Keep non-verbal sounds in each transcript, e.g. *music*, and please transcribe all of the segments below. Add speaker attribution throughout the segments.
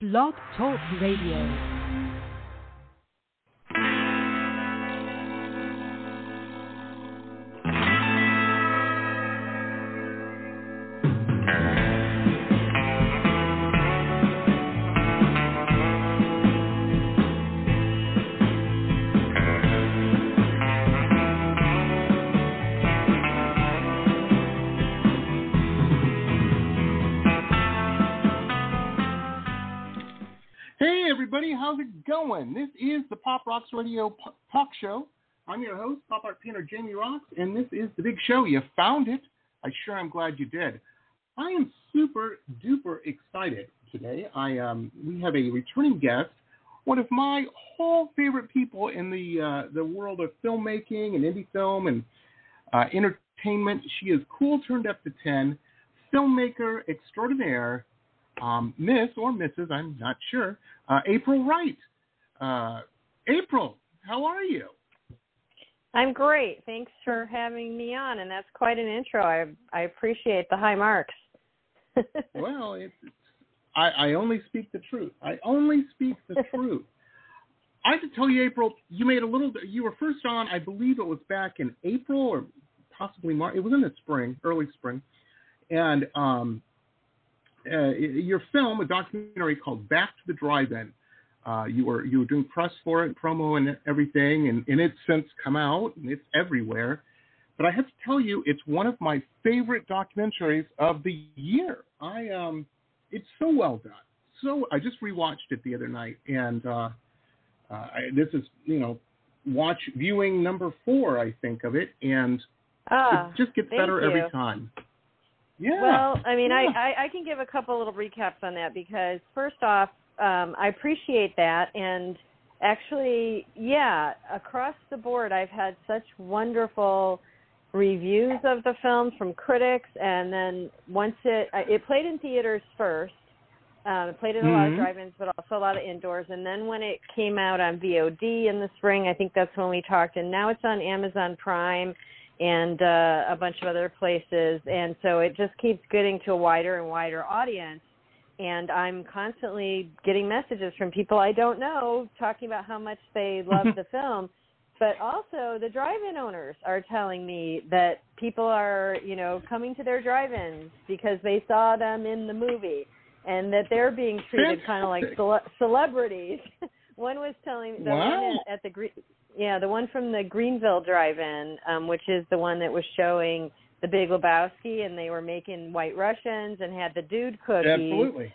Speaker 1: Blog Talk Radio.
Speaker 2: Everybody. How's it going? This is the Pop Rocks Radio Talk Show. I'm your host, pop art painter Jamie Roxx, and this is the big show. You found it. I sure am glad you did. I am super duper excited today. I um, we have a returning guest, one of my whole favorite people in the uh, the world of filmmaking and indie film and uh, entertainment. She is cool turned up to ten, filmmaker extraordinaire, um, Miss or Mrs. I'm not sure. Uh, April Wright. Uh, April, how are you?
Speaker 3: I'm great. Thanks for having me on, and that's quite an intro. I I appreciate the high marks. *laughs*
Speaker 2: well, it's, I, I only speak the truth. I only speak the *laughs* truth. I have to tell you, April, you made a little. You were first on, I believe it was back in April or possibly March. It was in the spring, early spring, and um, uh, your film, a documentary called Back to the Drive-In. Uh, you were you were doing press for it, promo, and everything, and, and it's since come out and it's everywhere. But I have to tell you, it's one of my favorite documentaries of the year. I um, it's so well done. So I just rewatched it the other night, and uh, uh, I, this is you know watch viewing number four, I think of it, and
Speaker 3: ah,
Speaker 2: it just gets better
Speaker 3: you.
Speaker 2: every time. Yeah.
Speaker 3: Well, I mean,
Speaker 2: yeah.
Speaker 3: I, I I can give a couple little recaps on that because first off, um, I appreciate that, and actually, yeah, across the board, I've had such wonderful reviews of the film from critics, and then once it it played in theaters first. Um, it played in a
Speaker 2: mm-hmm.
Speaker 3: lot of drive-ins, but also a lot of indoors. And then when it came out on VOD in the spring, I think that's when we talked. And now it's on Amazon Prime and uh, a bunch of other places. And so it just keeps getting to a wider and wider audience. And I'm constantly getting messages from people I don't know talking about how much they *laughs* love the film. But also, the drive-in owners are telling me that people are, you know, coming to their drive-ins because they saw them in the movie, and that they're being treated kind of like cele- celebrities. *laughs* one was telling me the
Speaker 2: wow.
Speaker 3: one at the yeah, the one from the Greenville Drive-In, um, which is the one that was showing the Big Lebowski, and they were making White Russians and had the dude cookies.
Speaker 2: Absolutely.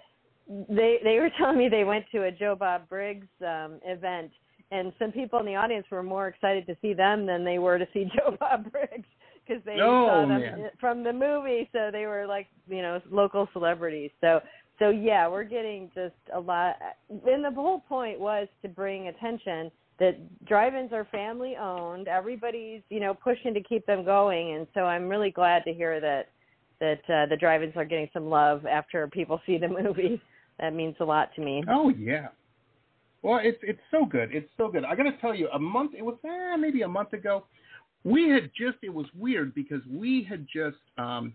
Speaker 3: They they were *laughs* telling me they went to a Joe Bob Briggs um, event, and some people in the audience were more excited to see them than they were to see *laughs* Joe Bob Briggs because they
Speaker 2: oh,
Speaker 3: saw them
Speaker 2: man.
Speaker 3: from the movie, so they were like you know local celebrities. So so yeah, we're getting just a lot. And the whole point was to bring attention that drive-ins are family owned. Everybody's, you know, pushing to keep them going, and so I'm really glad to hear that that uh, the drive-ins are getting some love after people see the *laughs* movie. That means a lot to me.
Speaker 2: Oh yeah. Well, it's it's so good. It's so good. I got to tell you, a month it was eh, maybe a month ago. We had just it was weird because we had just um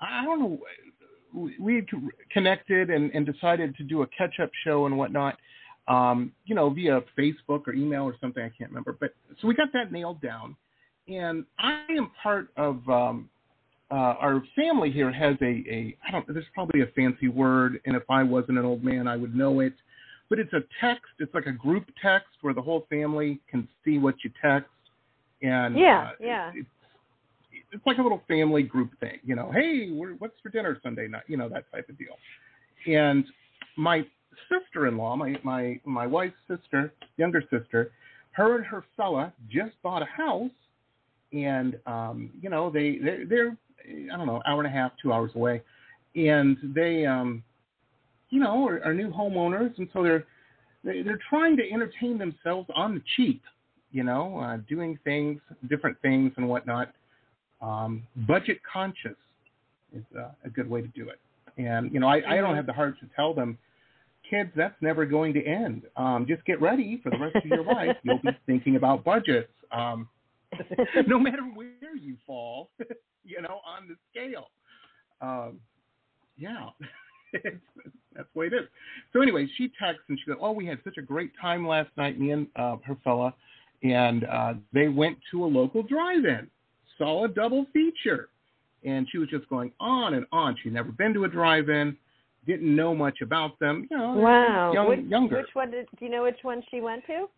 Speaker 2: I don't know we had connected and, and decided to do a catch up show and whatnot um, you know, via Facebook or email or something. I can't remember. But so we got that nailed down. And I am part of um, uh, our family here has a, a I don't know, there's probably a fancy word, and if I wasn't an old man, I would know it. But it's a text. It's like a group text where the whole family can see what you text. And
Speaker 3: yeah,
Speaker 2: uh,
Speaker 3: yeah.
Speaker 2: It, it's, it's like a little family group thing, you know. Hey, what's for dinner Sunday night? You know that type of deal. And my sister-in-law, my my my wife's sister, younger sister, her and her fella just bought a house, and um, you know they they're, they're I don't know hour and a half, two hours away, and they um, you know are, are new homeowners, and so they're they, they're trying to entertain themselves on the cheap, you know, uh, doing things, different things and whatnot. Um, budget conscious is uh, a good way to do it. And you know, I, I don't have the heart to tell them kids, that's never going to end. Um, just get ready for the rest of your life. *laughs* You'll be thinking about budgets, um, *laughs* no matter where you fall, *laughs* you know, on the scale. Um, yeah. That's the way it is. So anyway, she texts and she goes, "Oh, we had such a great time last night, me and uh, her fella, and uh, they went to a local drive-in, saw a double feature." And she was just going on and on. She'd never been to a drive-in, didn't know much about them. You know,
Speaker 3: Wow.
Speaker 2: young,
Speaker 3: which,
Speaker 2: younger.
Speaker 3: which one did do you know which one she went to?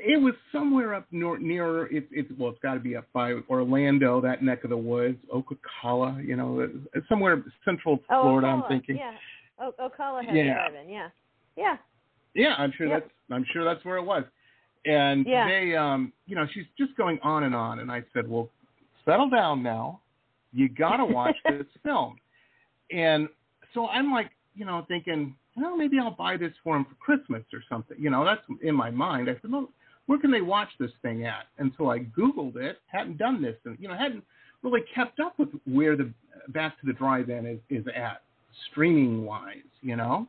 Speaker 2: It was somewhere up nor- near it. It well, it's got to be up by Orlando, that neck of the woods, Ocala. You know, somewhere central
Speaker 3: Oh,
Speaker 2: Florida. I'm thinking.
Speaker 3: Yeah. Oh, Ocala has
Speaker 2: Yeah.
Speaker 3: Yeah. Yeah.
Speaker 2: Yeah, I'm sure
Speaker 3: Yep.
Speaker 2: that's I'm sure that's where it was. And
Speaker 3: Yeah.
Speaker 2: they um you know, she's just going on and on and I said, "Well, settle down now. You got to watch *laughs* this film." And so I'm like, you know, thinking, "Well, maybe I'll buy this for him for Christmas or something." You know, that's in my mind. I said, "Well, where can they watch this thing at?" And so I googled it, hadn't done this and you know, hadn't really kept up with where the Back to the Drive-In is is at streaming wise, you know?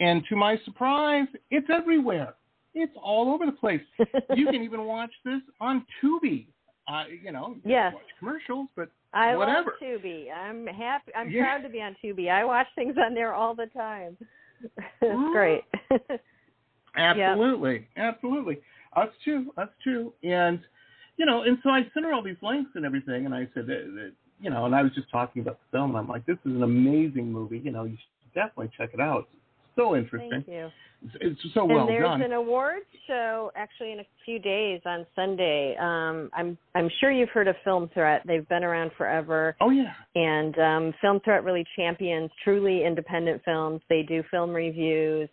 Speaker 2: And to my surprise, it's everywhere. It's all over the place. *laughs* You can even watch this on Tubi. Uh, you know, you
Speaker 3: Yes.
Speaker 2: watch commercials, but
Speaker 3: I
Speaker 2: Whatever.
Speaker 3: love Tubi. I'm happy. I'm
Speaker 2: Yeah.
Speaker 3: proud to be on Tubi. I watch things on there all the time. *laughs* it's great. *laughs*
Speaker 2: absolutely, absolutely. Us too, us too. And you know, and so I sent her all these links and everything, and I said that, that you know, and I was just talking about the film, and I'm like, this is an amazing movie. You know, you should definitely check it out. It's so interesting.
Speaker 3: Thank you.
Speaker 2: It's, so well
Speaker 3: and there's
Speaker 2: done.
Speaker 3: an awards show actually in a few days on Sunday. Um, I'm I'm sure you've heard of Film Threat. They've been around forever,
Speaker 2: oh yeah.
Speaker 3: and um, Film Threat really champions truly independent films. They do film reviews,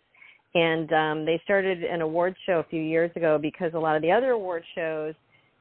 Speaker 3: and um, they started an awards show a few years ago because a lot of the other award shows,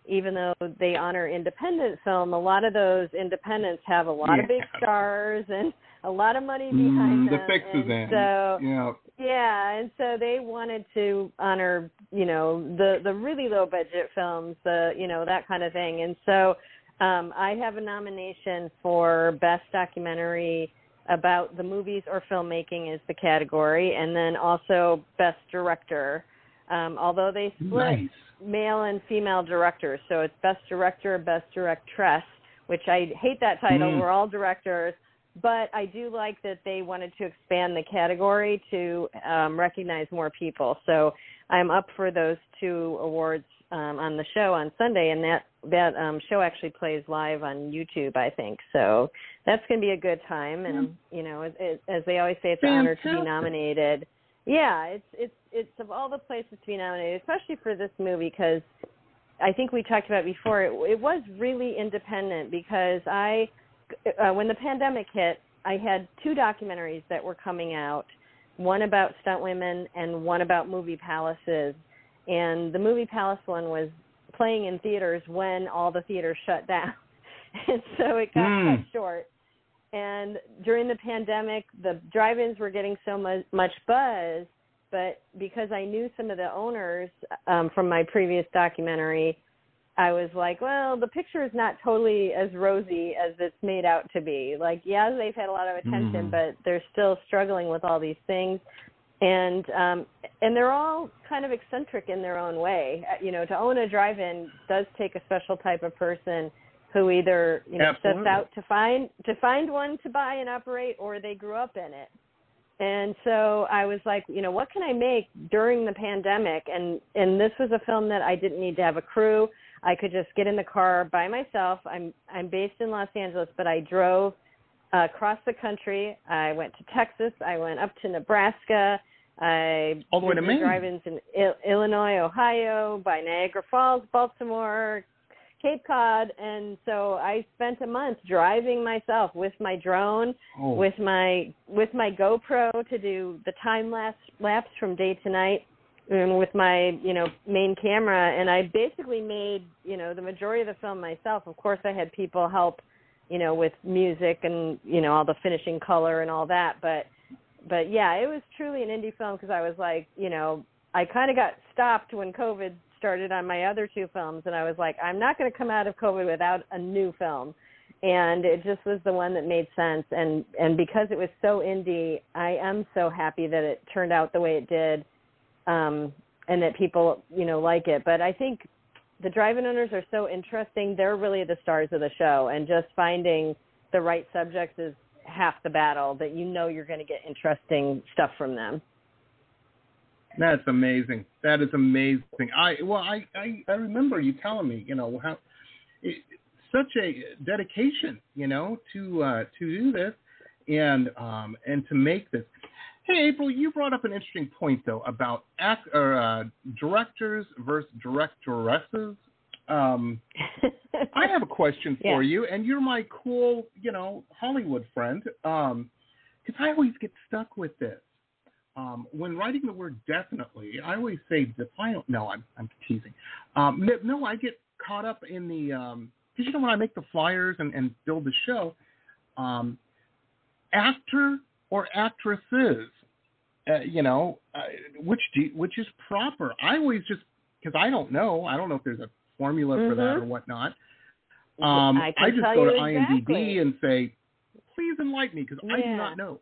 Speaker 3: even though they honor independent film, a lot of those independents have a lot of big stars and a lot of money
Speaker 2: Mm,
Speaker 3: behind
Speaker 2: the
Speaker 3: them.
Speaker 2: fixes
Speaker 3: and
Speaker 2: in.
Speaker 3: So
Speaker 2: yeah.
Speaker 3: yeah, and so they wanted to honor, you know, the the really low budget films, the you know that kind of thing. And so um, I have a nomination for best documentary about the movies or filmmaking is the category, and then also best director. Um, although they split
Speaker 2: Nice.
Speaker 3: male and female directors, so it's best director, best directress, which I hate that title.
Speaker 2: Mm.
Speaker 3: We're all directors but I do like that they wanted to expand the category to um, recognize more people. So I'm up for those two awards um, on the show on Sunday, and that that um, show actually plays live on YouTube, I think. So that's going to be a good time, and you know, it, as they always say, it's an honor to be nominated. Yeah, it's it's it's of all the places to be nominated, especially for this movie because I think we talked about before. It, it was really independent because I uh, when the pandemic hit, I had two documentaries that were coming out, one about stunt women and one about movie palaces. And the movie palace one was playing in theaters when all the theaters *laughs* shut down. And so it got
Speaker 2: Mm.
Speaker 3: cut short. And during the pandemic, the drive-ins were getting so much, much buzz, but because I knew some of the owners um, from my previous documentary, I was like, well, the picture is not totally as rosy as it's made out to be. Like, yeah, they've had a lot of attention,
Speaker 2: Mhm.
Speaker 3: but they're still struggling with all these things, and um, and they're all kind of eccentric in their own way. Uh, You know, to own a drive-in does take a special type of person who either you know
Speaker 2: Absolutely.
Speaker 3: sets out to find to find one to buy and operate, or they grew up in it. And so I was like, you know, what can I make during the pandemic? And and this was a film that I didn't need to have a crew. I could just get in the car by myself. I'm I'm based in Los Angeles, but I drove uh, across the country. I went to Texas. I went up to Nebraska. I
Speaker 2: All the way to Maine.
Speaker 3: drive-ins in Il- Illinois, Ohio, by Niagara Falls, Baltimore, Cape Cod, and so I spent a month driving myself with my drone
Speaker 2: Oh.
Speaker 3: with my with my GoPro to do the time lapse lapse from day to night with my you know main camera and I basically made you know the majority of the film myself. Of course I had people help you know with music and you know all the finishing color and all that but but yeah it was truly an indie film because I was like you know I kind of got stopped when COVID started on my other two films and I was like I'm not going to come out of COVID without a new film. And it just was the one that made sense and and because it was so indie i am so happy that it turned out the way it did um and that people you know like it but i think the drive-in owners are so interesting they're really the stars of the show and just finding the right subjects is half the battle that you know you're going to get interesting stuff from them.
Speaker 2: That's amazing. That is amazing. I well, I I, I remember you telling me, you know, how it, such a dedication, you know, to uh, to do this and um, and to make this. Hey, April, you brought up an interesting point though about act, or, uh, directors versus directoresses. Um, I have a question *laughs* for
Speaker 3: Yeah.
Speaker 2: you, and you're my cool, you know, Hollywood friend. Um, because I always get stuck with this. Um, when writing the word definitely, I always say defiant. No, I'm I'm teasing. Um, no, I get caught up in the because you know when I make the flyers and, and build the show, um, actor or actresses, uh, you know, uh, which do, which is proper. I always just because I don't know. I don't know if there's a formula for that
Speaker 3: Mhm.
Speaker 2: or whatnot. Um,
Speaker 3: I can
Speaker 2: just go to IMDb and say, please enlighten me because I do not know.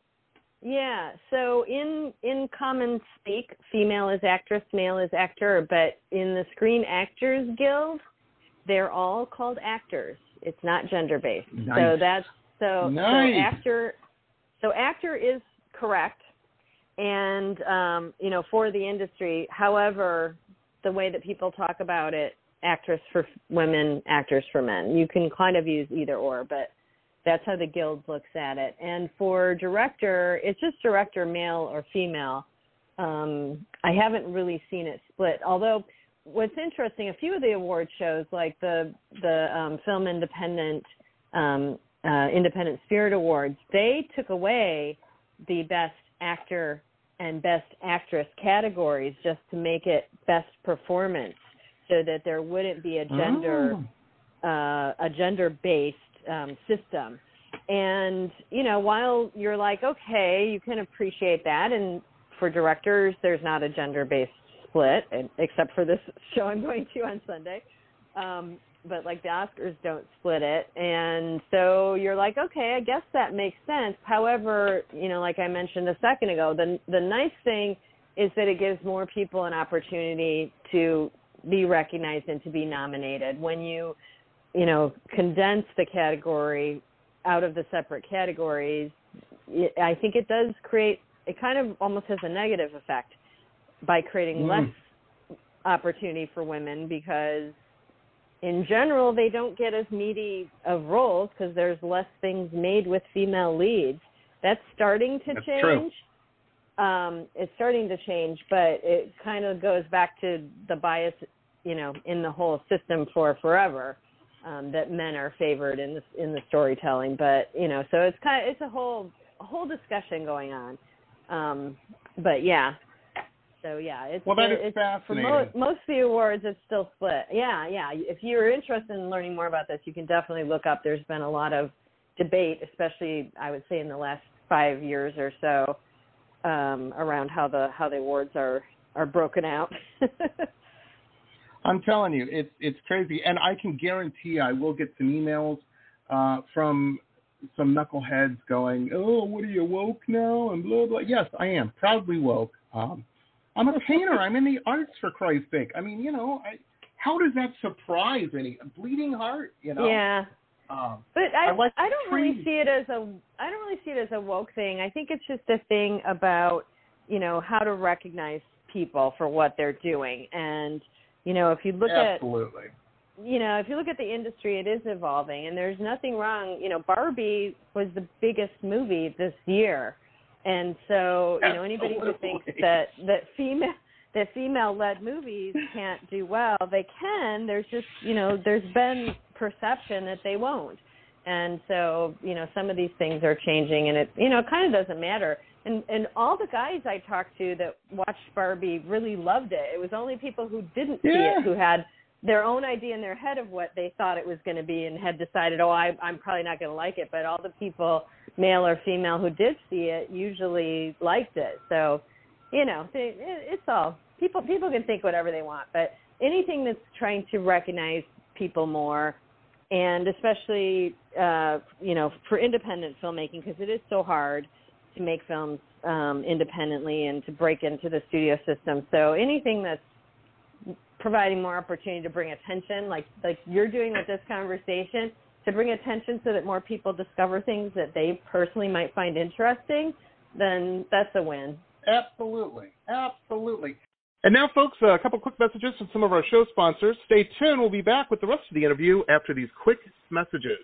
Speaker 3: Yeah. So in in common speak, female is actress, male is actor, but in the Screen Actors Guild, they're all called actors. It's not gender based. So that's so
Speaker 2: Nice.
Speaker 3: so actor so actor is correct and um you know for the industry however the way that people talk about it actress for women actors for men. You can kind of use either or but that's how the guild looks at it. And for director it's just director male or female. Um i haven't really seen it split although what's interesting a few of the award shows like the the um film independent um uh independent spirit awards they took away the best actor and best actress categories just to make it best performance so that there wouldn't be a gender
Speaker 2: Oh.
Speaker 3: uh, a gender based um, system. And you know, while you're like, okay, you can appreciate that, and for directors, there's not a gender based split, and, except for this *laughs* show I'm going to on Sunday. Um, but like the Oscars don't split it, and so you're like, okay, I guess that makes sense. However, you know, like I mentioned a second ago, the the nice thing is that it gives more people an opportunity to be recognized and to be nominated. When you you know, condense the category out of the separate categories, I think it does create, it kind of almost has a negative effect by creating
Speaker 2: Mm.
Speaker 3: less opportunity for women because in general they don't get as meaty of roles because there's less things made with female leads. That's starting to
Speaker 2: That's
Speaker 3: change.
Speaker 2: true.
Speaker 3: Um, it's starting to change, but it kind of goes back to the bias, you know, in the whole system for forever um, that men are favored in the in the storytelling. But you know, so it's kind of it's a whole a whole discussion going on. Um, but yeah, so yeah, it's
Speaker 2: Well, that is
Speaker 3: it's, for
Speaker 2: fascinating.
Speaker 3: mo- most of the awards, it's still split. Yeah, yeah. If you're interested in learning more about this, you can definitely look up. There's been a lot of debate, especially I would say in the last five years or so, um, around how the how the awards are are broken out. *laughs*
Speaker 2: I'm telling you, it's it's crazy, and I can guarantee I will get some emails uh, from some knuckleheads going, "Oh, what are you woke now?" and blah blah. Yes, I am proudly woke. Um, I'm a painter. I'm in the arts for Christ's sake. I mean, you know, I, how does that surprise any a bleeding heart? You know.
Speaker 3: yeah.
Speaker 2: Um,
Speaker 3: But I
Speaker 2: I like
Speaker 3: I don't really see it as a I don't really see it as a woke thing. I think it's just a thing about, you know, how to recognize people for what they're doing. And, you know, if you look at
Speaker 2: absolutely.
Speaker 3: you know, if you look at the industry, it is evolving, and there's nothing wrong. You know, Barbie was the biggest movie this year, and so you know anybody who thinks that that female that female-led movies can't do well, they can. There's just you know there's been perception that they won't, and so you know some of these things are changing, and it you know it kind of doesn't matter. And and all the guys I talked to that watched Barbie really loved it. It was only people who didn't see it who had their own idea in their head of what they thought it was going to be and had decided, oh, I, I'm probably not going to like it. But all the people, male or female, who did see it usually liked it. So, you know, it, it's all people. People can think whatever they want, but anything that's trying to recognize people more, and especially, uh, you know, for independent filmmaking, because it is so hard to make films um, independently and to break into the studio system. So anything that's providing more opportunity to bring attention, like like you're doing with this conversation, to bring attention so that more people discover things that they personally might find interesting, then that's a win.
Speaker 2: Absolutely. Absolutely. And now, folks, a couple quick messages from some of our show sponsors. Stay tuned. We'll be back with the rest of the interview after these quick messages.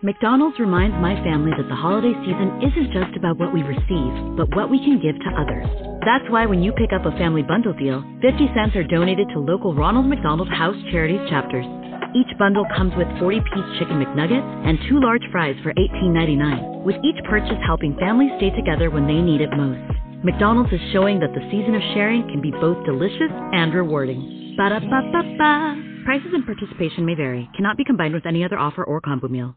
Speaker 1: McDonald's reminds my family that the holiday season isn't just about what we receive, but what we can give to others. That's why when you pick up a family bundle deal, 50 cents are donated to local Ronald McDonald House Charities chapters. Each bundle comes with 40-piece chicken McNuggets and two large fries for $18.99, with each purchase helping families stay together when they need it most. McDonald's is showing that the season of sharing can be both delicious and rewarding. Ba-da-ba-ba-ba. Prices and participation may vary. Cannot be combined with any other offer or combo meal.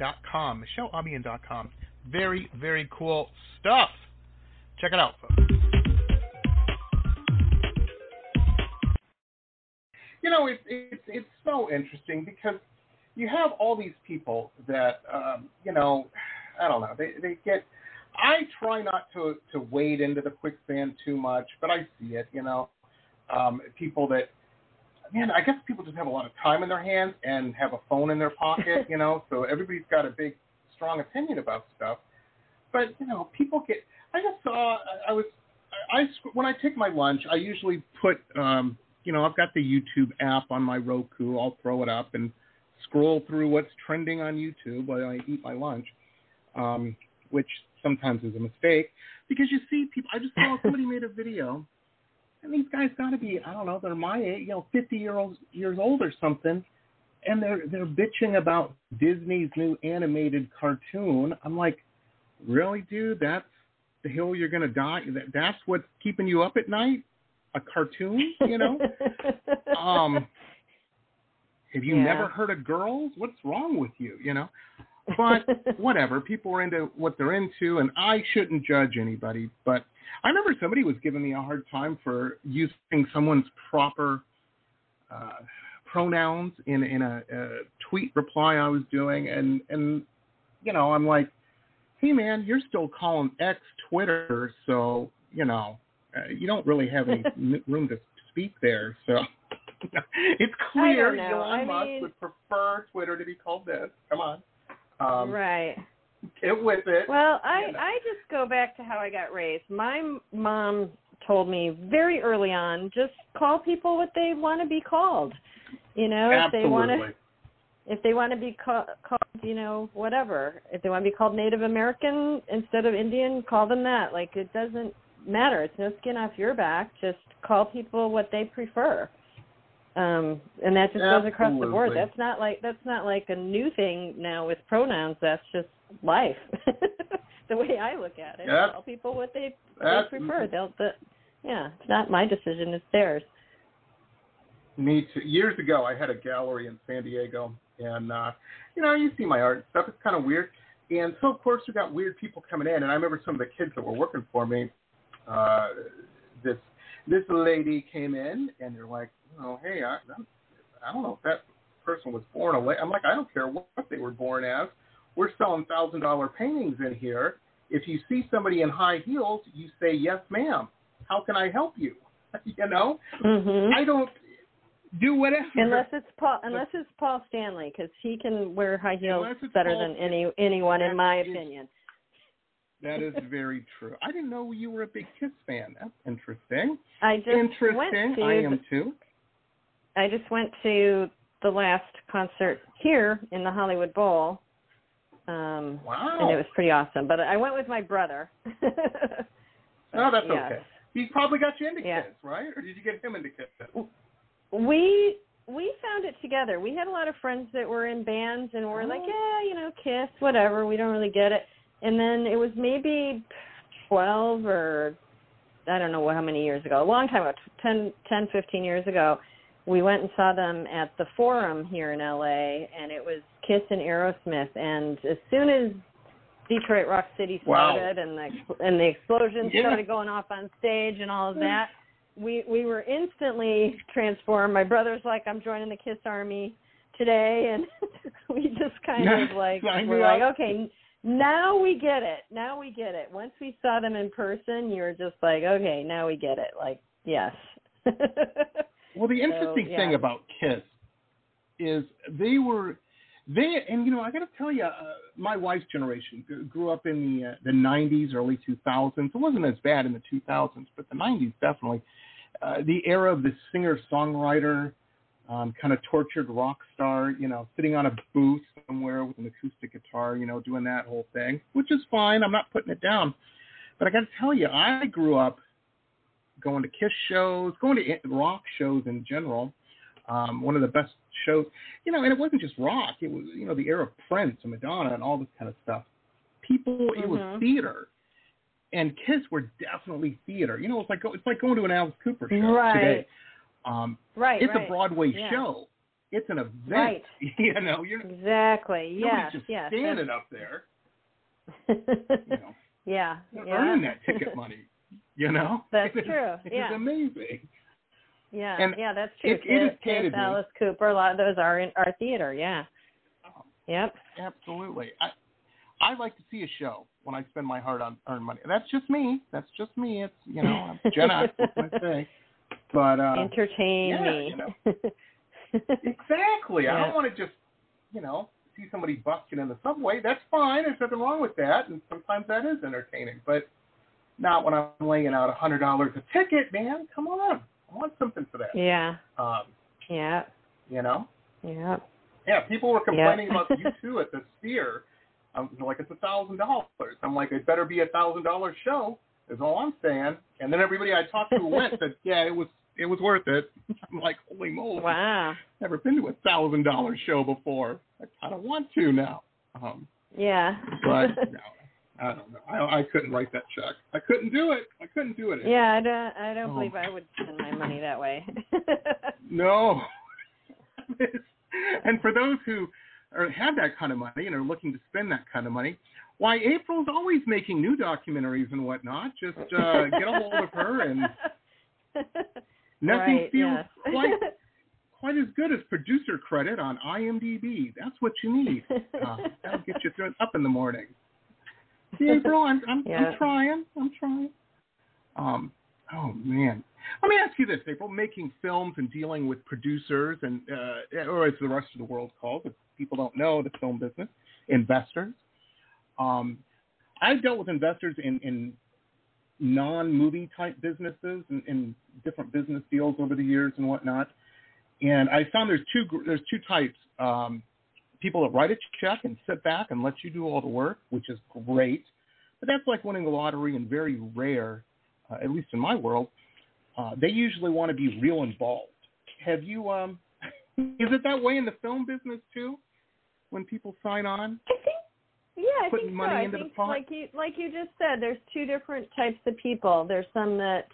Speaker 2: dot com. MicheleAlbion dot com. Very, very cool stuff. Check it out, folks. You know, it's it's it's so interesting because you have all these people that um, you know, I don't know, they they get. I try not to to wade into the quicksand too much, but I see it. You know, um, people that man, I guess people just have a lot of time in their hands and have a phone in their pocket, *laughs* you know, so everybody's got a big, strong opinion about stuff. But, you know, people get, I just saw, I was, I, when I take my lunch, I usually put, um, you know, I've got the YouTube app on my Roku. I'll throw it up and scroll through what's trending on YouTube while I eat my lunch, um, which sometimes is a mistake because you see people, I just saw somebody made a video and these guys got to be, I don't know, they're my age, you know, 50 year old, years old or something, and they're they're bitching about Disney's new animated cartoon. I'm like, really, dude? That's the hill you're gonna die. That that's what's keeping you up at night? A cartoon, you know? *laughs* um, have you
Speaker 3: Yeah.
Speaker 2: never heard of girls? What's wrong with you? You know. But *laughs* whatever, people are into what they're into, and I shouldn't judge anybody. But I remember somebody was giving me a hard time for using someone's proper uh, pronouns in in a, a tweet reply I was doing, and and you know I'm like, hey man, you're still calling X Twitter, so you know uh, you don't really have any *laughs* room to speak there. So *laughs* it's clear. Elon
Speaker 3: I
Speaker 2: Musk would prefer Twitter to be called this. Come on, um,
Speaker 3: right.
Speaker 2: get with it.
Speaker 3: Well, I
Speaker 2: You know.
Speaker 3: I just go back to how I got raised. My mom told me very early on, just call people what they want to be called. You know, if they want to
Speaker 2: Absolutely.
Speaker 3: if they want to be call, called, you know, whatever. If they want to be called Native American instead of Indian, call them that. Like it doesn't matter. It's no skin off your back. Just call people what they prefer. Um, and that just goes across the board. That's not like that's not like a new thing now with pronouns. That's just life. *laughs* the way I look at it.
Speaker 2: That's-
Speaker 3: Tell people what they, they prefer. They'll the, yeah, it's not my decision, it's theirs.
Speaker 2: Me too. Years ago, I had a gallery in San Diego, and uh, you know, you see my art and stuff. It's kind of weird, and so of course we got weird people coming in. And I remember some of the kids that were working for me. Uh, this this lady came in, and they're like, "Oh, hey, I, I don't know if that person was born away." I'm like, "I don't care what they were born as. We're selling thousand dollar paintings in here. If you see somebody in high heels, you say, "Yes, ma'am. How can I help you?" *laughs* you know.
Speaker 3: Mhm.
Speaker 2: I don't do whatever.
Speaker 3: Unless it's Paul, unless it's Paul Stanley, because he can wear high heels better
Speaker 2: Paul
Speaker 3: than any anyone, in my
Speaker 2: is-
Speaker 3: opinion.
Speaker 2: that is very true. I didn't know you were a big Kiss fan. That's interesting.
Speaker 3: I just
Speaker 2: interesting.
Speaker 3: went to
Speaker 2: I am too.
Speaker 3: I just went to the last concert here in the Hollywood Bowl. Um
Speaker 2: Wow.
Speaker 3: and it was pretty awesome. But I went with my brother. *laughs*
Speaker 2: oh, that's
Speaker 3: Yes.
Speaker 2: okay. He probably got you into
Speaker 3: Yeah.
Speaker 2: Kiss, right? Or did you get him into Kiss?
Speaker 3: We we found it together. We had a lot of friends that were in bands and we're like,
Speaker 2: Oh.
Speaker 3: yeah, you know, Kiss, whatever. We don't really get it. And then it was maybe 12 or I don't know how many years ago, a long time ago, 10, 10 15 years ago, we went and saw them at the Forum here in LA, and it was Kiss and Aerosmith. And as soon as Detroit Rock City
Speaker 2: Wow.
Speaker 3: started and the and the explosions
Speaker 2: Yeah.
Speaker 3: started going off on stage and all of that, we we were instantly transformed. My brother's like, I'm joining the Kiss Army today, *laughs* and we just kind of *laughs* like we're like, okay, now we get it. Now we get it. Once we saw them in person, you were just like, okay, now we get it. Like, yes. *laughs*
Speaker 2: Well, the interesting
Speaker 3: yeah.
Speaker 2: thing about Kiss is they were they and you know I got to tell you, uh, my wife's generation grew up in the uh, the 90s, early 2000s. It wasn't as bad in the 2000s, but the 90s definitely. Uh, the era of the singer songwriter, um, kind of tortured rock star, you know, sitting on a booth somewhere with an acoustic guitar, you know, doing that whole thing, which is fine. I'm not putting it down, but I got to tell you, I grew up going to Kiss shows, going to rock shows in general. Um, one of the best shows, you know, and it wasn't just rock. It was, you know, the era of Prince and Madonna and all this kind of stuff. People, it was
Speaker 3: Mhm.
Speaker 2: theater, and Kiss were definitely theater. You know, it's like it's like going to an Alice Cooper show
Speaker 3: Right.
Speaker 2: today. Um,
Speaker 3: right.
Speaker 2: it's
Speaker 3: right.
Speaker 2: a Broadway
Speaker 3: Yeah.
Speaker 2: show. It's an event.
Speaker 3: Right. *laughs*
Speaker 2: you know, you're
Speaker 3: Exactly.
Speaker 2: Yeah.
Speaker 3: Yes.
Speaker 2: just
Speaker 3: yes.
Speaker 2: standing up there. *laughs* You know,
Speaker 3: yeah.
Speaker 2: you're
Speaker 3: yeah.
Speaker 2: earning that ticket *laughs* money. You know, *laughs*
Speaker 3: That's
Speaker 2: It
Speaker 3: true,
Speaker 2: is
Speaker 3: yeah.
Speaker 2: amazing.
Speaker 3: Yeah,
Speaker 2: And
Speaker 3: yeah, that's true.
Speaker 2: it- it is candidly-
Speaker 3: Alice Cooper, a lot of those are in our theater. Yeah.
Speaker 2: Oh.
Speaker 3: Yep.
Speaker 2: Absolutely. I I like to see a show when I spend my hard on earned money. That's just me. That's just me. It's you know, I'm Gen X, what can I *laughs* say? But uh
Speaker 3: Entertain
Speaker 2: yeah,
Speaker 3: me.
Speaker 2: you know. *laughs* exactly. I don't want to just, you know, see somebody busting in the subway. That's fine. There's nothing wrong with that, and sometimes that is entertaining. But not when I'm laying out a hundred dollars a ticket, man. Come on. I want something for that.
Speaker 3: yeah.
Speaker 2: Um,
Speaker 3: Yeah.
Speaker 2: you know?
Speaker 3: Yeah.
Speaker 2: Yeah, people were complaining
Speaker 3: Yeah.
Speaker 2: about *laughs* you too at the Sphere. They're like it's a thousand dollars. I'm like, it better be a thousand dollar show. Is all I'm saying. And then everybody I talked to went said, *laughs* yeah, it was it was worth it. *laughs* I'm like, holy moly!
Speaker 3: Wow.
Speaker 2: Never been to a thousand dollar show before. I kind of want to now. Um,
Speaker 3: Yeah.
Speaker 2: but no, I don't know. I, I couldn't write that check. I couldn't do it. I couldn't do it.
Speaker 3: yeah, I don't I don't
Speaker 2: Oh.
Speaker 3: believe I would spend my money that way. *laughs*
Speaker 2: No. *laughs* And for those who are, have that kind of money and are looking to spend that kind of money, why April's always making new documentaries and whatnot. Just uh, get a hold of her, and *laughs* nothing
Speaker 3: right,
Speaker 2: feels
Speaker 3: yes.
Speaker 2: quite quite as good as producer credit on IMDb. That's what you need. Uh, that'll get you through up in the morning. April, *laughs* I'm I'm,
Speaker 3: Yeah.
Speaker 2: I'm trying. I'm trying. Um. Oh man. Let me ask you this, April. Making films and dealing with producers and, uh, or as the rest of the world calls it, people don't know the film business, investors. Um, I've dealt with investors in, in non-movie type businesses and, and different business deals over the years and whatnot. And I found there's two there's two types. Um, people that write a check and sit back and let you do all the work, which is great. But that's like winning the lottery and very rare, uh, at least in my world. Uh, they usually want to be real involved. Have you? Um, *laughs* is it that way in the film business too? When people sign on,
Speaker 3: I think, yeah, I think so. I think, like you, like you just said, there's two different types of people. There's some that,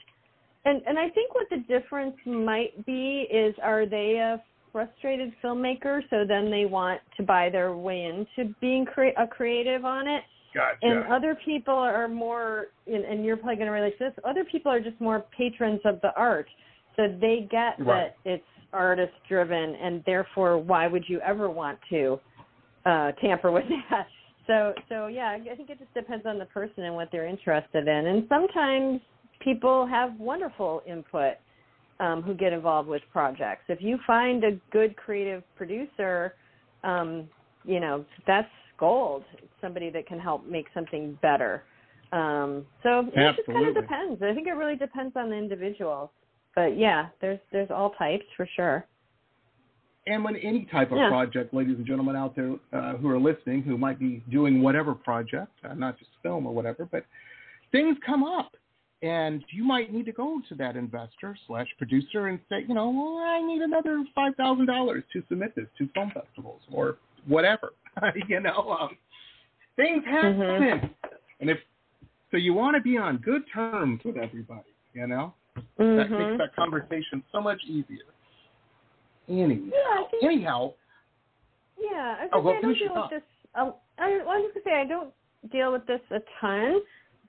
Speaker 3: and and I think what the difference might be is, are they a frustrated filmmaker, so then they want to buy their way into being cre- a creative on it,
Speaker 2: gotcha.
Speaker 3: and other people are more, and, and you're probably going to relate to this. Other people are just more patrons of the art, so they get
Speaker 2: Right.
Speaker 3: that it's artist driven, and therefore, why would you ever want to uh, tamper with *laughs* that? So, so yeah, I think it just depends on the person and what they're interested in, and sometimes people have wonderful input um, who get involved with projects. If you find a good creative producer, um, you know that's gold. It's somebody that can help make something better. Um, so it just kind of depends. I think it really depends on the individual. But yeah, there's there's all types for sure.
Speaker 2: and when any type of
Speaker 3: Yeah.
Speaker 2: project, ladies and gentlemen out there uh, who are listening, who might be doing whatever project, uh, not just film or whatever, but things come up, and you might need to go to that investor slash producer and say, you know, well, I need another five thousand dollars to submit this to film festivals or whatever. *laughs* you know, um, things happen,
Speaker 3: Mhm.
Speaker 2: and if so, you want to be on good terms with everybody. You know, that
Speaker 3: Mhm.
Speaker 2: makes that conversation so much easier. Anyhow,
Speaker 3: Yeah, I think
Speaker 2: anyhow,
Speaker 3: Yeah, I was
Speaker 2: Oh,
Speaker 3: gonna
Speaker 2: well,
Speaker 3: I don't deal with this. Um, I, I was just gonna say I don't deal with this a ton,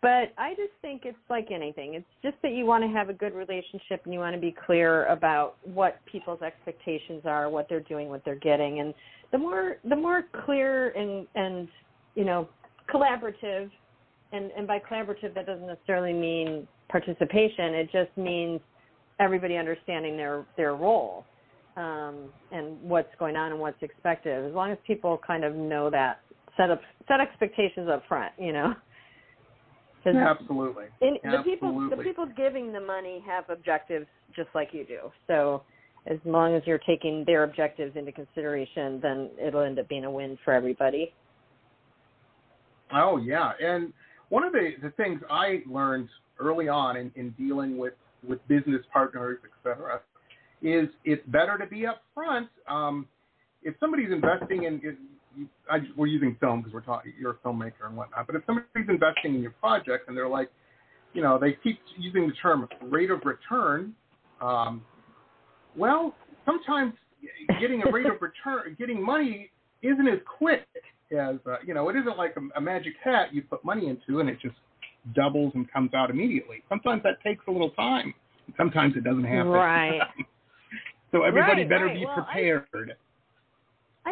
Speaker 3: but I just think it's like anything. It's just that you want to have a good relationship and you want to be clear about what people's expectations are, what they're doing, what they're getting, and the more the more clear and and you know collaborative, and and by collaborative that doesn't necessarily mean participation. It just means everybody understanding their their role um, and what's going on and what's expected. As long as people kind of know that, set up set expectations up front, you know.
Speaker 2: Absolutely.
Speaker 3: in, the people the people giving the money have objectives just like you do. So as long as you're taking their objectives into consideration, then it'll end up being a win for everybody.
Speaker 2: Oh yeah, and one of the, the things I learned early on in, in dealing with, with business partners, et cetera, is it's better to be upfront. Um, if somebody's investing in, in I, we're using film because we're talking, you're a filmmaker and whatnot, but if somebody's investing in your project and they're like, you know, they keep using the term rate of return, um, well, sometimes getting a rate of *laughs* return, getting money isn't as quick as uh, you know. It isn't like a, a magic hat you put money into and it just doubles and comes out immediately. Sometimes that takes a little time. Sometimes it doesn't happen.
Speaker 3: Right. *laughs*
Speaker 2: so everybody
Speaker 3: Right,
Speaker 2: better
Speaker 3: right.
Speaker 2: be
Speaker 3: Well,
Speaker 2: prepared.
Speaker 3: I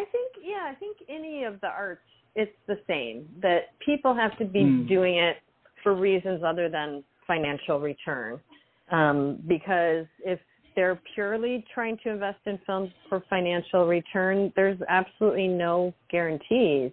Speaker 3: think yeah, I think any of the arts it's the same. That people have to be
Speaker 2: Mm.
Speaker 3: doing it for reasons other than financial return. Um, because if they're purely trying to invest in films for financial return, there's absolutely no guarantees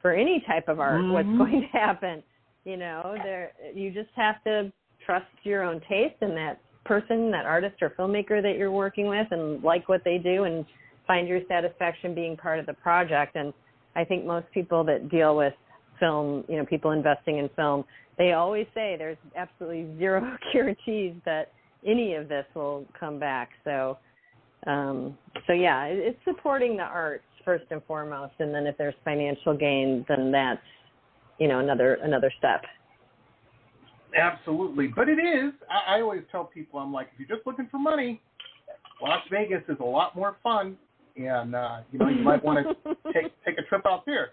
Speaker 3: for any type of art what's
Speaker 2: Mhm.
Speaker 3: going to happen. You know, there you just have to trust your own taste and that person, that artist or filmmaker that you're working with and like what they do and find your satisfaction being part of the project. And I think most people that deal with film, you know, people investing in film, they always say there's absolutely zero *laughs* guarantees that any of this will come back. So, um, so yeah, it- it's supporting the arts first and foremost, and then if there's financial gain, then that's you know another another step.
Speaker 2: Absolutely, but it is. I, I always tell people, I'm like, if you're just looking for money, Las Vegas is a lot more fun and uh, you know you might want to take take a trip out there.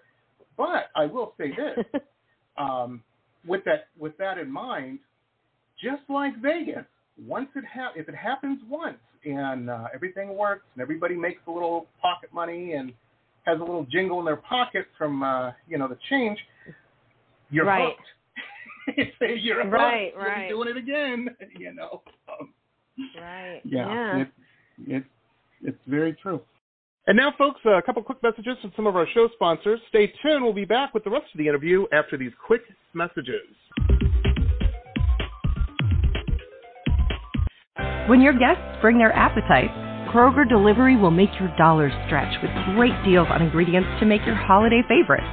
Speaker 2: But I will say this, *laughs* um, with that with that in mind, just like Vegas, once it ha- if it happens once and uh, everything works and everybody makes a little pocket money and has a little jingle in their pocket from uh, you know the change, you're
Speaker 3: right.
Speaker 2: hooked. *laughs* you're hooked.
Speaker 3: Right,
Speaker 2: You'll
Speaker 3: right.
Speaker 2: doing it again. *laughs* You know. Um,
Speaker 3: Right.
Speaker 2: yeah,
Speaker 3: Yeah.
Speaker 2: It, it, it's very true. And now, folks, a couple quick messages from some of our show sponsors. Stay tuned. We'll be back with the rest of the interview after these quick messages.
Speaker 4: When your guests bring their appetite, Kroger Delivery will make your dollars stretch with great deals on ingredients to make your holiday favorites.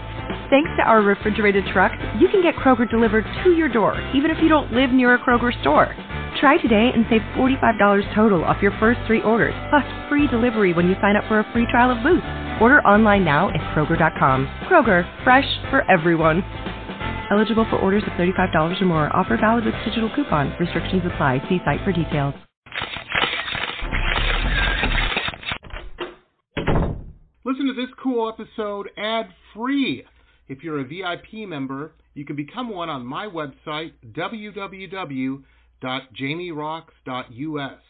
Speaker 4: Thanks to our refrigerated truck, you can get Kroger delivered to your door, even if you don't live near a Kroger store. Try today and save $45 total off your first three orders, plus free delivery when you sign up for a free trial of Boost. Order online now at Kroger.com. Kroger, fresh for everyone. Eligible for orders of $35 or more. Offer valid with digital coupon. Restrictions apply. See site for details.
Speaker 2: Listen to this cool episode ad free. If you're a VIP member, you can become one on my website, www.jamieroxx.us.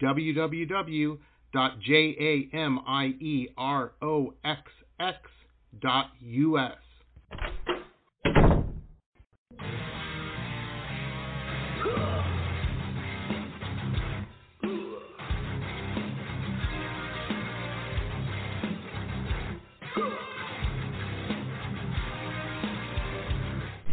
Speaker 2: www.jamieroxx.us.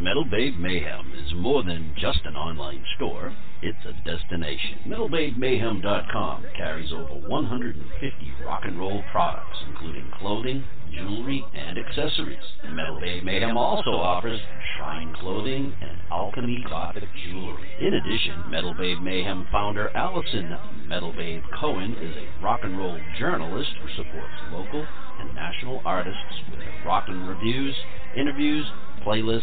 Speaker 5: Metal Babe Mayhem more than just an online store, it's a destination. MetalBabeMayhem.com carries over 150 rock and roll products, including clothing, jewelry, and accessories. Metal Mayhem also offers shrine clothing and alchemy gothic jewelry. In addition, Metal Mayhem founder Allison Metal Babe Cohen is a rock and roll journalist who supports local and national artists with rock and reviews, interviews, playlists,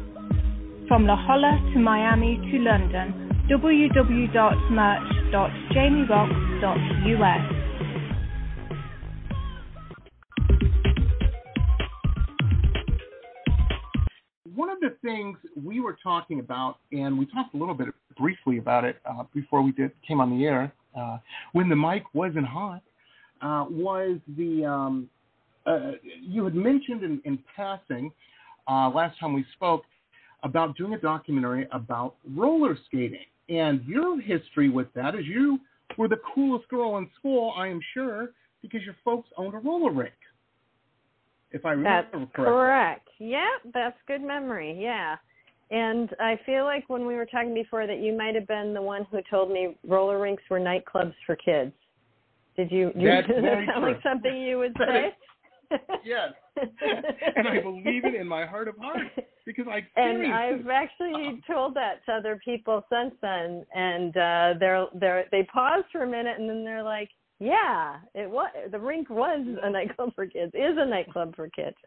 Speaker 6: from La Jolla to Miami to London. www.merch.jamieroxx.us
Speaker 2: one of the things we were talking about, and we talked a little bit briefly about it uh, before we did came on the air, uh, when the mic wasn't hot, uh, was the um, uh, you had mentioned in, in passing uh, last time we spoke about doing a documentary about roller skating, and your history with that is you were the coolest girl in school, I am sure, because your folks owned a roller rink if I remember
Speaker 3: that's
Speaker 2: correctly.
Speaker 3: correct. Yeah, that's good memory. Yeah. And I feel like when we were talking before that you might have been the one who told me roller rinks were nightclubs for kids. Did you? you
Speaker 2: That's
Speaker 3: does *laughs* that
Speaker 2: very
Speaker 3: sound
Speaker 2: true.
Speaker 3: like something you would
Speaker 2: That
Speaker 3: say?
Speaker 2: Yes. *laughs* and I believe it in my heart of hearts because I
Speaker 3: and I've actually told that to other people since then, and uh, they're they're they pause for a minute and then they're like, "Yeah, it was the rink was a nightclub for kids. Is a nightclub for kids."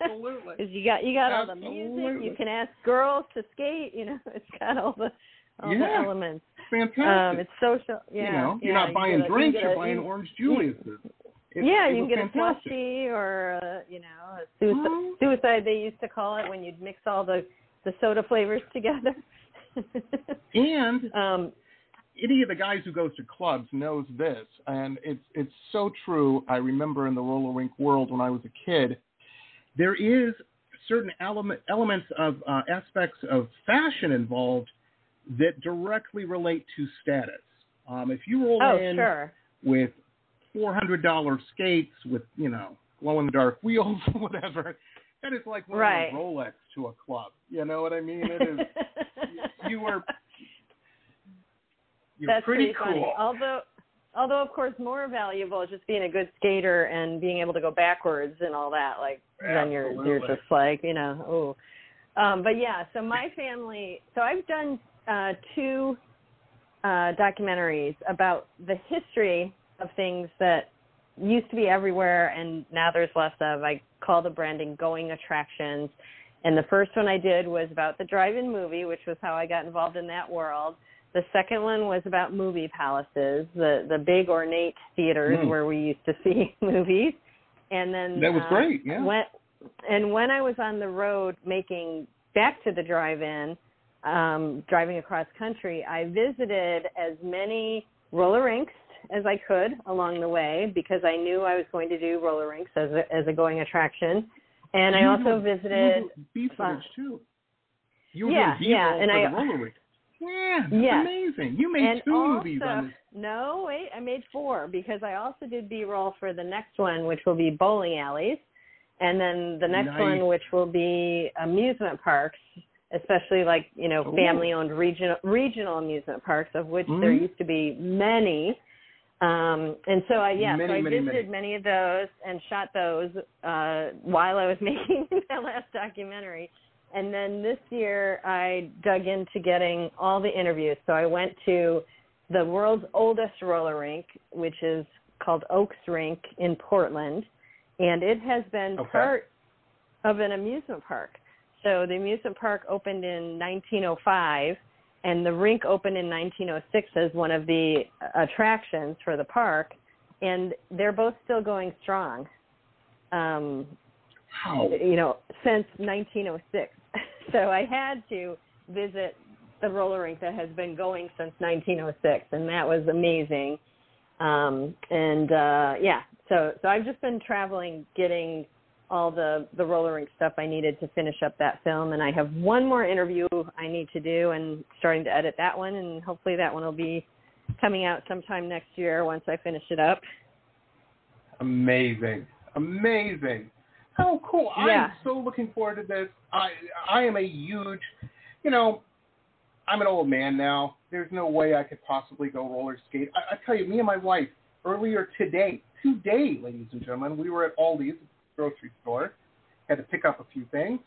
Speaker 2: Absolutely. *laughs*
Speaker 3: Because you got you got all the music.
Speaker 2: Absolutely.
Speaker 3: You can ask girls to skate. You know, *laughs* it's got all the all the elements.
Speaker 2: Fantastic.
Speaker 3: Um, it's social. Yeah,
Speaker 2: you know, you're
Speaker 3: yeah,
Speaker 2: not buying
Speaker 3: you
Speaker 2: drinks,
Speaker 3: get
Speaker 2: you're
Speaker 3: a-
Speaker 2: buying
Speaker 3: you-
Speaker 2: orange Julius's. It,
Speaker 3: yeah,
Speaker 2: it
Speaker 3: you can get
Speaker 2: fantastic.
Speaker 3: a slushy or a, you know a suicide, suicide they used to call it when you'd mix all the the soda flavors *laughs* together.
Speaker 2: And
Speaker 3: um,
Speaker 2: any of the guys who goes to clubs knows this, and it's it's so true. I remember in the roller rink world when I was a kid, there is certain element elements of uh, aspects of fashion involved that directly relate to status. Um, if you roll
Speaker 3: oh
Speaker 2: in
Speaker 3: sure,
Speaker 2: with four hundred dollar skates with you know glow in the dark *laughs* wheels, or whatever, that is like wearing
Speaker 3: Right.
Speaker 2: a Rolex to a club. You know what I mean? It is. *laughs* you were. You're
Speaker 3: that's
Speaker 2: pretty,
Speaker 3: pretty funny.
Speaker 2: cool.
Speaker 3: Although, although of course more valuable is just being a good skater and being able to go backwards and all that. Like then you're you're just like you know oh. Um, but yeah, so my family. So I've done uh, two uh, documentaries about the history of things that used to be everywhere and now there's less of. I call the branding going attractions. And the first one I did was about the drive-in movie, which was how I got involved in that world. The second one was about movie palaces, the the big ornate theaters
Speaker 2: Mm.
Speaker 3: where we used to see *laughs* movies. And then
Speaker 2: That was
Speaker 3: uh,
Speaker 2: great, yeah.
Speaker 3: When, and when I was on the road making back to the drive-in, um, driving across country, I visited as many roller rinks as I could along the way because I knew I was going to do roller rinks as a, as a going attraction. And I also visited.
Speaker 2: you B footage too. You were
Speaker 3: Yeah, yeah,
Speaker 2: B-roll
Speaker 3: and I-
Speaker 2: roller rink. Yeah,
Speaker 3: Yeah.
Speaker 2: amazing. You made
Speaker 3: and
Speaker 2: two
Speaker 3: also,
Speaker 2: movies on this.
Speaker 3: No, wait, I made four because I also did B roll for the next one, which will be bowling alleys, and then the next
Speaker 2: Nice.
Speaker 3: one, which will be amusement parks, especially like you know
Speaker 2: Ooh.
Speaker 3: family owned regional regional amusement parks, of which there
Speaker 2: Mhm.
Speaker 3: used to be many. Um, and so I yeah,
Speaker 2: Many,
Speaker 3: so I
Speaker 2: many,
Speaker 3: visited
Speaker 2: many.
Speaker 3: many of those and shot those uh, while I was *laughs* making that last documentary. And then this year I dug into getting all the interviews. So I went to the world's oldest roller rink, which is called Oaks Rink in Portland, and it has been
Speaker 2: Okay.
Speaker 3: part of an amusement park. So the amusement park opened in 1905, and the rink opened in 1906 as one of the attractions for the park, and they're both still going strong. Um,
Speaker 2: Wow.
Speaker 3: you know, since 1906. *laughs* so I had to visit the roller rink that has been going since 1906, and that was amazing. Um, and uh, yeah, so so I've just been traveling, getting all the the roller rink stuff I needed to finish up that film, and I have one more interview I need to do, and starting to edit that one, and hopefully that one will be coming out sometime next year once I finish it up.
Speaker 2: Amazing. Amazing. Oh, cool.
Speaker 3: Yeah.
Speaker 2: I'm so looking forward to this. I I am a huge, you know, I'm an old man now. There's no way I could possibly go roller skate. I, I tell you, me and my wife earlier today, today, ladies and gentlemen, we were at Aldi's grocery store, had to pick up a few things,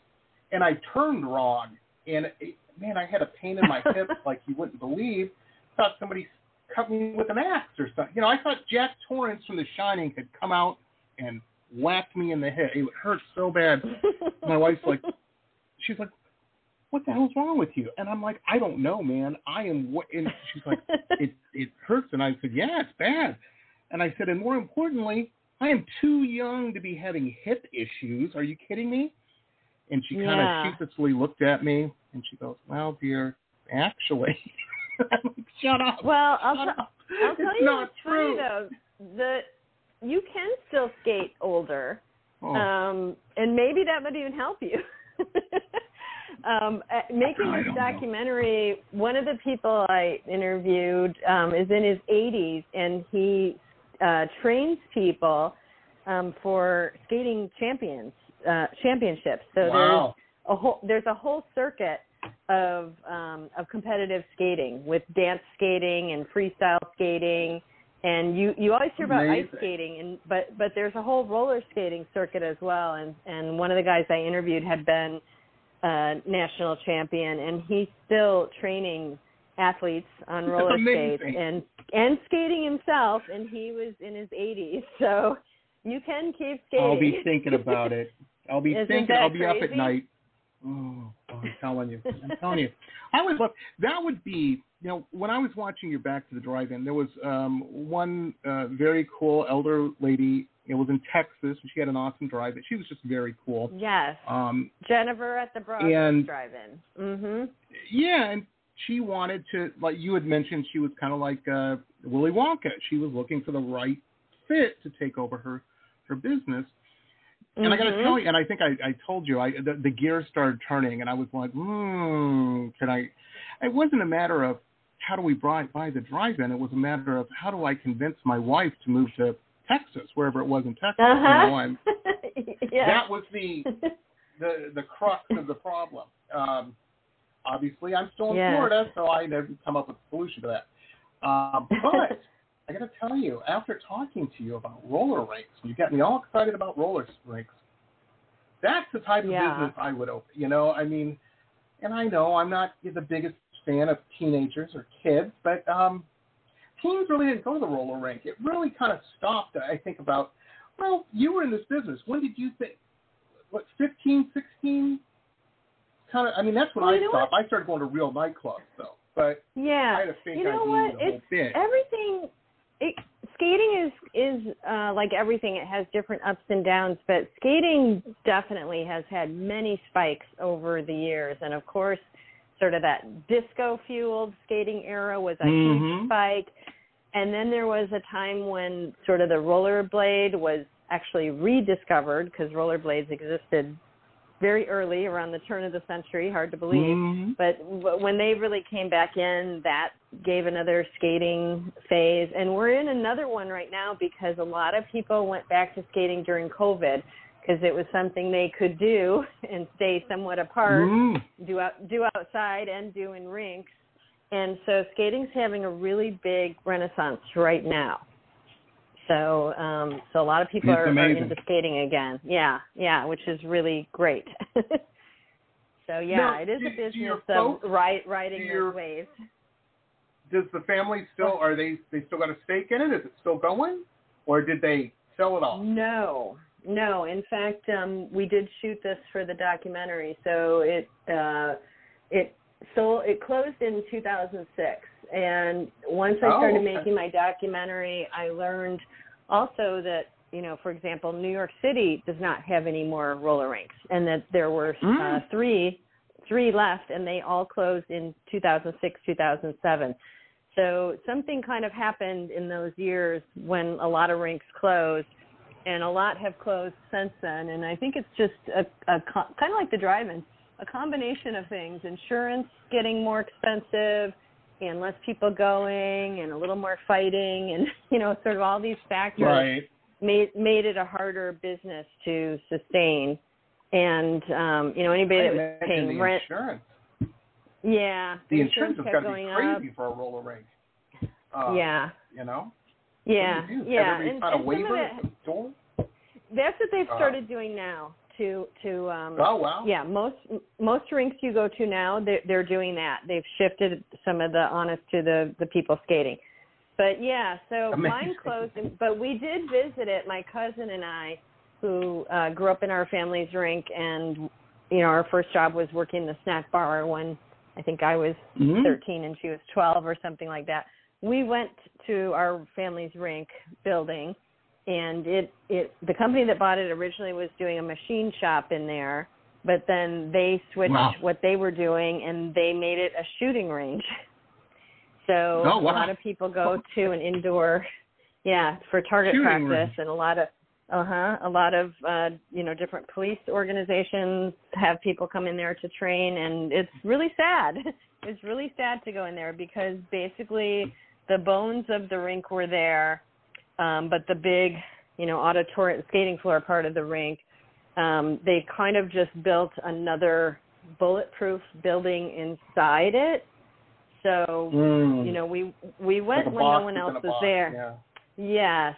Speaker 2: and I turned wrong, and it, man, I had a pain in my *laughs* hip like you wouldn't believe. Thought somebody cut me with an axe or something. You know, I thought Jack Torrance from The Shining had come out and whacked me in the head. It hurt so bad. *laughs* My wife's like, she's like, what the hell's wrong with you? And I'm like, I don't know, man. I am. What? And she's like, it it hurts. And I said, yeah, it's bad. And I said, and more importantly, I am too young to be having hip issues. Are you kidding me? And she kind
Speaker 3: Yeah.
Speaker 2: of sheepishly looked at me and she goes, well, dear, actually. *laughs* Like, Shut up.
Speaker 3: Well, I'll,
Speaker 2: Shut
Speaker 3: t-
Speaker 2: up.
Speaker 3: I'll tell
Speaker 2: it's
Speaker 3: you
Speaker 2: not true.
Speaker 3: funny though. The you can still skate older,
Speaker 2: Oh.
Speaker 3: um, and maybe that would even help you. *laughs* um, uh, making this
Speaker 2: don't know.
Speaker 3: documentary, one of the people I interviewed um, is in his 80s, and he uh, trains people um, for skating champions uh, championships. So there's a whole there's a whole circuit of um, of competitive skating with dance skating and freestyle skating. And you you always hear about ice skating and but but there's a whole roller skating circuit as well. And and one of the guys I interviewed had been a national champion and he's still training athletes on roller skates and and skating himself and he was in his 80s *laughs* so you can keep skating
Speaker 2: I'll be thinking about it. I'll be *laughs*
Speaker 3: Isn't
Speaker 2: thinking. I'll be up at night. Oh, I'm telling you. I'm telling you. I would love that. Would be you know when I was watching your Back to the Drive-In, there was um one uh, very cool elder lady. It was in Texas, and she had an awesome drive-in. She was just very cool.
Speaker 3: yes
Speaker 2: Um,
Speaker 3: Jennifer at the Broadway Drive-In. Mhm.
Speaker 2: yeah, and she wanted to, like you had mentioned, she was kind of like uh, Willy Wonka. She was looking for the right fit to take over her her business. And I got to tell you, and I think I, I told you, I the, the gears started turning, and I was like, hmm, can I? It wasn't a matter of how do we buy, buy the drive-in. It was a matter of how do I convince my wife to move to Texas, wherever it was in Texas.
Speaker 3: Uh-huh.
Speaker 2: know, *laughs*
Speaker 3: yeah.
Speaker 2: that was the the the crux of the problem. Um, obviously, I'm still in
Speaker 3: Yeah.
Speaker 2: Florida, so I never come up with a solution to that. Um, *laughs* but I got to tell you, after talking to you about roller rinks, you got me all excited about roller rinks. That's the type of
Speaker 3: Yeah.
Speaker 2: business I would open. You know, I mean, and I know I'm not the biggest fan of teenagers or kids, but um, teens really didn't go to the roller rink. It really kind of stopped. I think about, well, you were in this business. When did you think? What, 15, 16? Kind of. I mean, that's when
Speaker 3: Well,
Speaker 2: I stopped. I started going to real nightclubs, though. But
Speaker 3: yeah.
Speaker 2: I had a fake
Speaker 3: you know what? It's everything. It, skating is is uh, like everything. It has different ups and downs, but skating definitely has had many spikes over the years, and of course, sort of that disco fueled skating era was a
Speaker 2: Mhm.
Speaker 3: huge spike. And then there was a time when sort of the rollerblade was actually rediscovered because rollerblades existed very early around the turn of the century. Hard to believe.
Speaker 2: Mhm.
Speaker 3: But w- when they really came back in, that gave another skating phase. And we're in another one right now because a lot of people went back to skating during COVID because it was something they could do *laughs* and stay somewhat apart,
Speaker 2: Mm.
Speaker 3: do out do outside and do in rinks. And so skating's having a really big renaissance right now. So um so a lot of people are, are into skating again. Yeah, yeah, which is really great. *laughs* so yeah,
Speaker 2: Now,
Speaker 3: it is
Speaker 2: do-
Speaker 3: a
Speaker 2: do
Speaker 3: business
Speaker 2: your
Speaker 3: of
Speaker 2: folks-
Speaker 3: riding
Speaker 2: do your-
Speaker 3: those waves.
Speaker 2: Does the family still? Are they? They still got a stake in it? Is it still going, or did they sell it off?
Speaker 3: No, no. In fact, um, we did shoot this for the documentary, so it uh, it so it closed in 2006. And once I
Speaker 2: Oh,
Speaker 3: started
Speaker 2: okay.
Speaker 3: making my documentary, I learned also that you know, for example, New York City does not have any more roller rinks, and that there were uh,
Speaker 2: Mm.
Speaker 3: three three left, and they all closed in 2006, 2007. So something kind of happened in those years when a lot of rinks closed, and a lot have closed since then. And I think it's just a, a co- kind of like the drive-in, a combination of things: insurance getting more expensive, and less people going, and a little more fighting, and *laughs* you know, sort of all these factors
Speaker 2: Right.
Speaker 3: made made it a harder business to sustain. And um, you know, anybody
Speaker 2: I
Speaker 3: that was paying rent,
Speaker 2: insurance.
Speaker 3: yeah,
Speaker 2: The insurance has
Speaker 3: kept
Speaker 2: got to be crazy
Speaker 3: up.
Speaker 2: for a roller rink. Uh,
Speaker 3: yeah,
Speaker 2: You know.
Speaker 3: yeah,
Speaker 2: you
Speaker 3: yeah. And,
Speaker 2: a
Speaker 3: and some of it,
Speaker 2: at the door?
Speaker 3: that's what they've
Speaker 2: Uh,
Speaker 3: started doing now. To to um,
Speaker 2: Oh wow.
Speaker 3: yeah, most most rinks you go to now, they're, they're doing that. They've shifted some of the honest to the the people skating. But yeah, so *laughs* mine closed, but we did visit it. My cousin and I who uh, grew up in our family's rink, and you know, our first job was working the snack bar when I think I was
Speaker 2: Mhm.
Speaker 3: 13 and she was 12 or something like that. We went to our family's rink building, and it it the company that bought it originally was doing a machine shop in there, but then they switched
Speaker 2: Wow.
Speaker 3: what they were doing and they made it a shooting range. *laughs* So
Speaker 2: Oh,
Speaker 3: a lot of people go to an indoor, yeah, for target
Speaker 2: Shooting
Speaker 3: practice,
Speaker 2: range.
Speaker 3: and a lot of uh huh. A lot of uh, you know different police organizations have people come in there to train, and it's really sad. *laughs* It's really sad to go in there because basically the bones of the rink were there, um, but the big you know auditorium skating floor part of the rink, um, they kind of just built another bulletproof building inside it. So
Speaker 2: Mm.
Speaker 3: you know we we went
Speaker 2: Like
Speaker 3: when no one else was there.
Speaker 2: Yeah.
Speaker 3: Yes.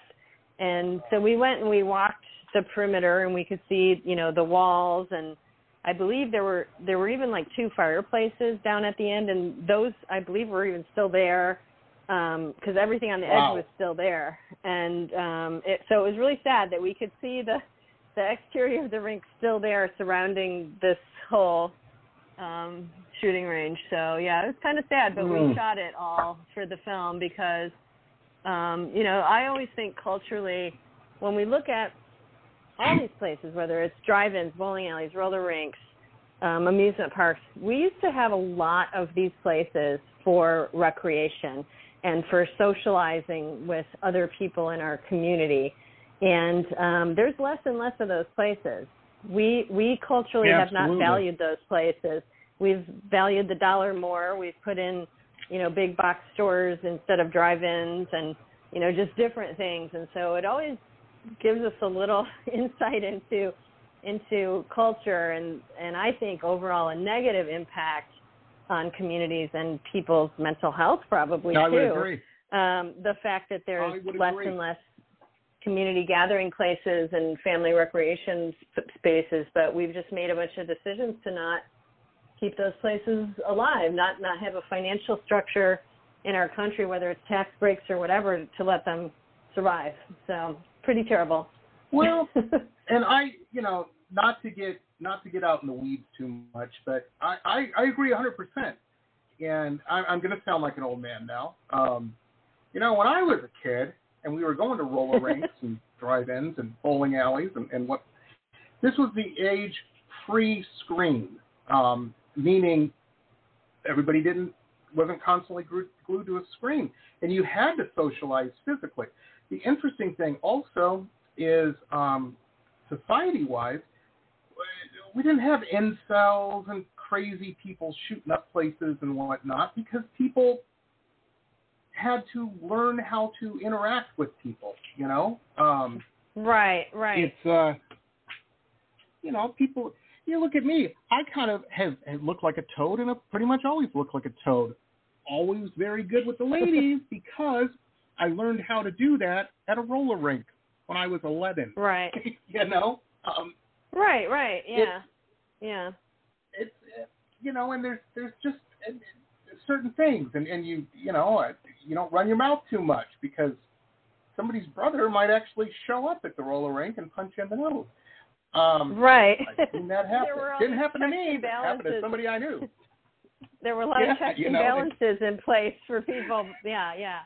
Speaker 3: And so we went and we walked the perimeter and we could see, you know, the walls and I believe there were there were even like two fireplaces down at the end and those I believe were even still there um because everything on the edge
Speaker 2: Wow.
Speaker 3: was still there. And um it so it was really sad that we could see the the exterior of the rink still there surrounding this whole um shooting range. So yeah, it was kind of sad, but we
Speaker 2: Mm.
Speaker 3: shot it all for the film because um, you know, I always think culturally when we look at all these places, whether it's drive-ins, bowling alleys, roller rinks, um, amusement parks, we used to have a lot of these places for recreation and for socializing with other people in our community. And um, there's less and less of those places. We we culturally
Speaker 2: Yeah,
Speaker 3: have not valued those places. We've valued the dollar more. We've put in you know, big box stores instead of drive-ins and, you know, just different things. And so it always gives us a little *laughs* insight into into culture and and I think overall a negative impact on communities and people's mental health probably
Speaker 2: I
Speaker 3: too.
Speaker 2: would agree.
Speaker 3: Um the fact that there's less
Speaker 2: agree.
Speaker 3: and less community gathering places and family recreation sp- spaces, but we've just made a bunch of decisions to not keep those places alive, not not have a financial structure in our country, whether it's tax breaks or whatever, to let them survive. So pretty terrible.
Speaker 2: Well, *laughs* and I, you know, not to get not to get out in the weeds too much, but I I, I agree 100. percent And I, I'm going to sound like an old man now. Um, you know, when I was a kid and we were going to roller *laughs* rinks and drive-ins and bowling alleys and, and what, this was the age-free screen, um, meaning everybody didn't wasn't constantly glued, glued to a screen, and you had to socialize physically. The interesting thing also is um, society-wise, we didn't have incels and crazy people shooting up places and whatnot because people had to learn how to interact with people. You know, um,
Speaker 3: right, right.
Speaker 2: it's uh, you know, people. You look at me. I kind of have, have looked like a toad, and I pretty much always looked like a toad. Always very good with the ladies *laughs* because I learned how to do that at a roller rink when I was 11.
Speaker 3: Right. *laughs*
Speaker 2: you know, um,
Speaker 3: Right, right. Yeah. yeah.
Speaker 2: it's you know, and there's there's just certain things, and and you you know uh, you don't run your mouth too much because somebody's brother might actually show up at the roller rink and punch you in the nose. Um,
Speaker 3: Right.
Speaker 2: I've seen that *laughs* happen.
Speaker 3: There were all
Speaker 2: Didn't happen to me. but it happened to somebody I knew. *laughs*
Speaker 3: There were a lot
Speaker 2: Yeah,
Speaker 3: of checks
Speaker 2: you
Speaker 3: and
Speaker 2: know,
Speaker 3: balances in place for people. Yeah, yeah.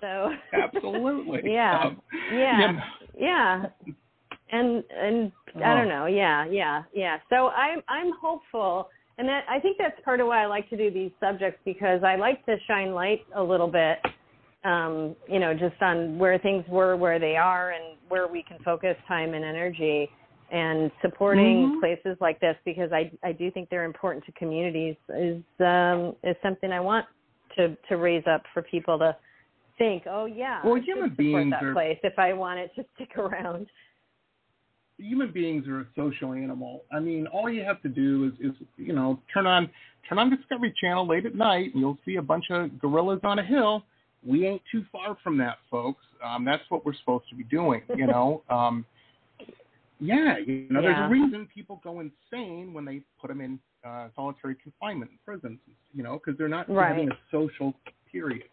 Speaker 3: So
Speaker 2: Absolutely. *laughs*
Speaker 3: Yeah.
Speaker 2: Um,
Speaker 3: yeah.
Speaker 2: you know,
Speaker 3: yeah and and i don't know. Yeah yeah yeah. So i'm i'm hopeful. And that i think that's part of why i like to do these subjects because i like to shine light a little bit um you know just on where things were where they are and where we can focus time and energy and supporting
Speaker 2: Mhm.
Speaker 3: places like this because i i do think they're important to communities is um is something i want to to raise up for people to think oh yeah
Speaker 2: Well,
Speaker 3: I
Speaker 2: human
Speaker 3: support
Speaker 2: beings
Speaker 3: that
Speaker 2: are-
Speaker 3: place if i want it to *laughs* stick around
Speaker 2: human beings are a social animal. I mean, all you have to do is, is you know, turn on turn on Discovery Channel late at night, and you'll see a bunch of gorillas on a hill. We ain't too far from that, folks. Um, that's what we're supposed to be doing. You know. *laughs* um, yeah, you know, there's a reason people go insane when they put them in uh, solitary confinement in prisons. You know, because they're not
Speaker 3: Right.
Speaker 2: having a social period.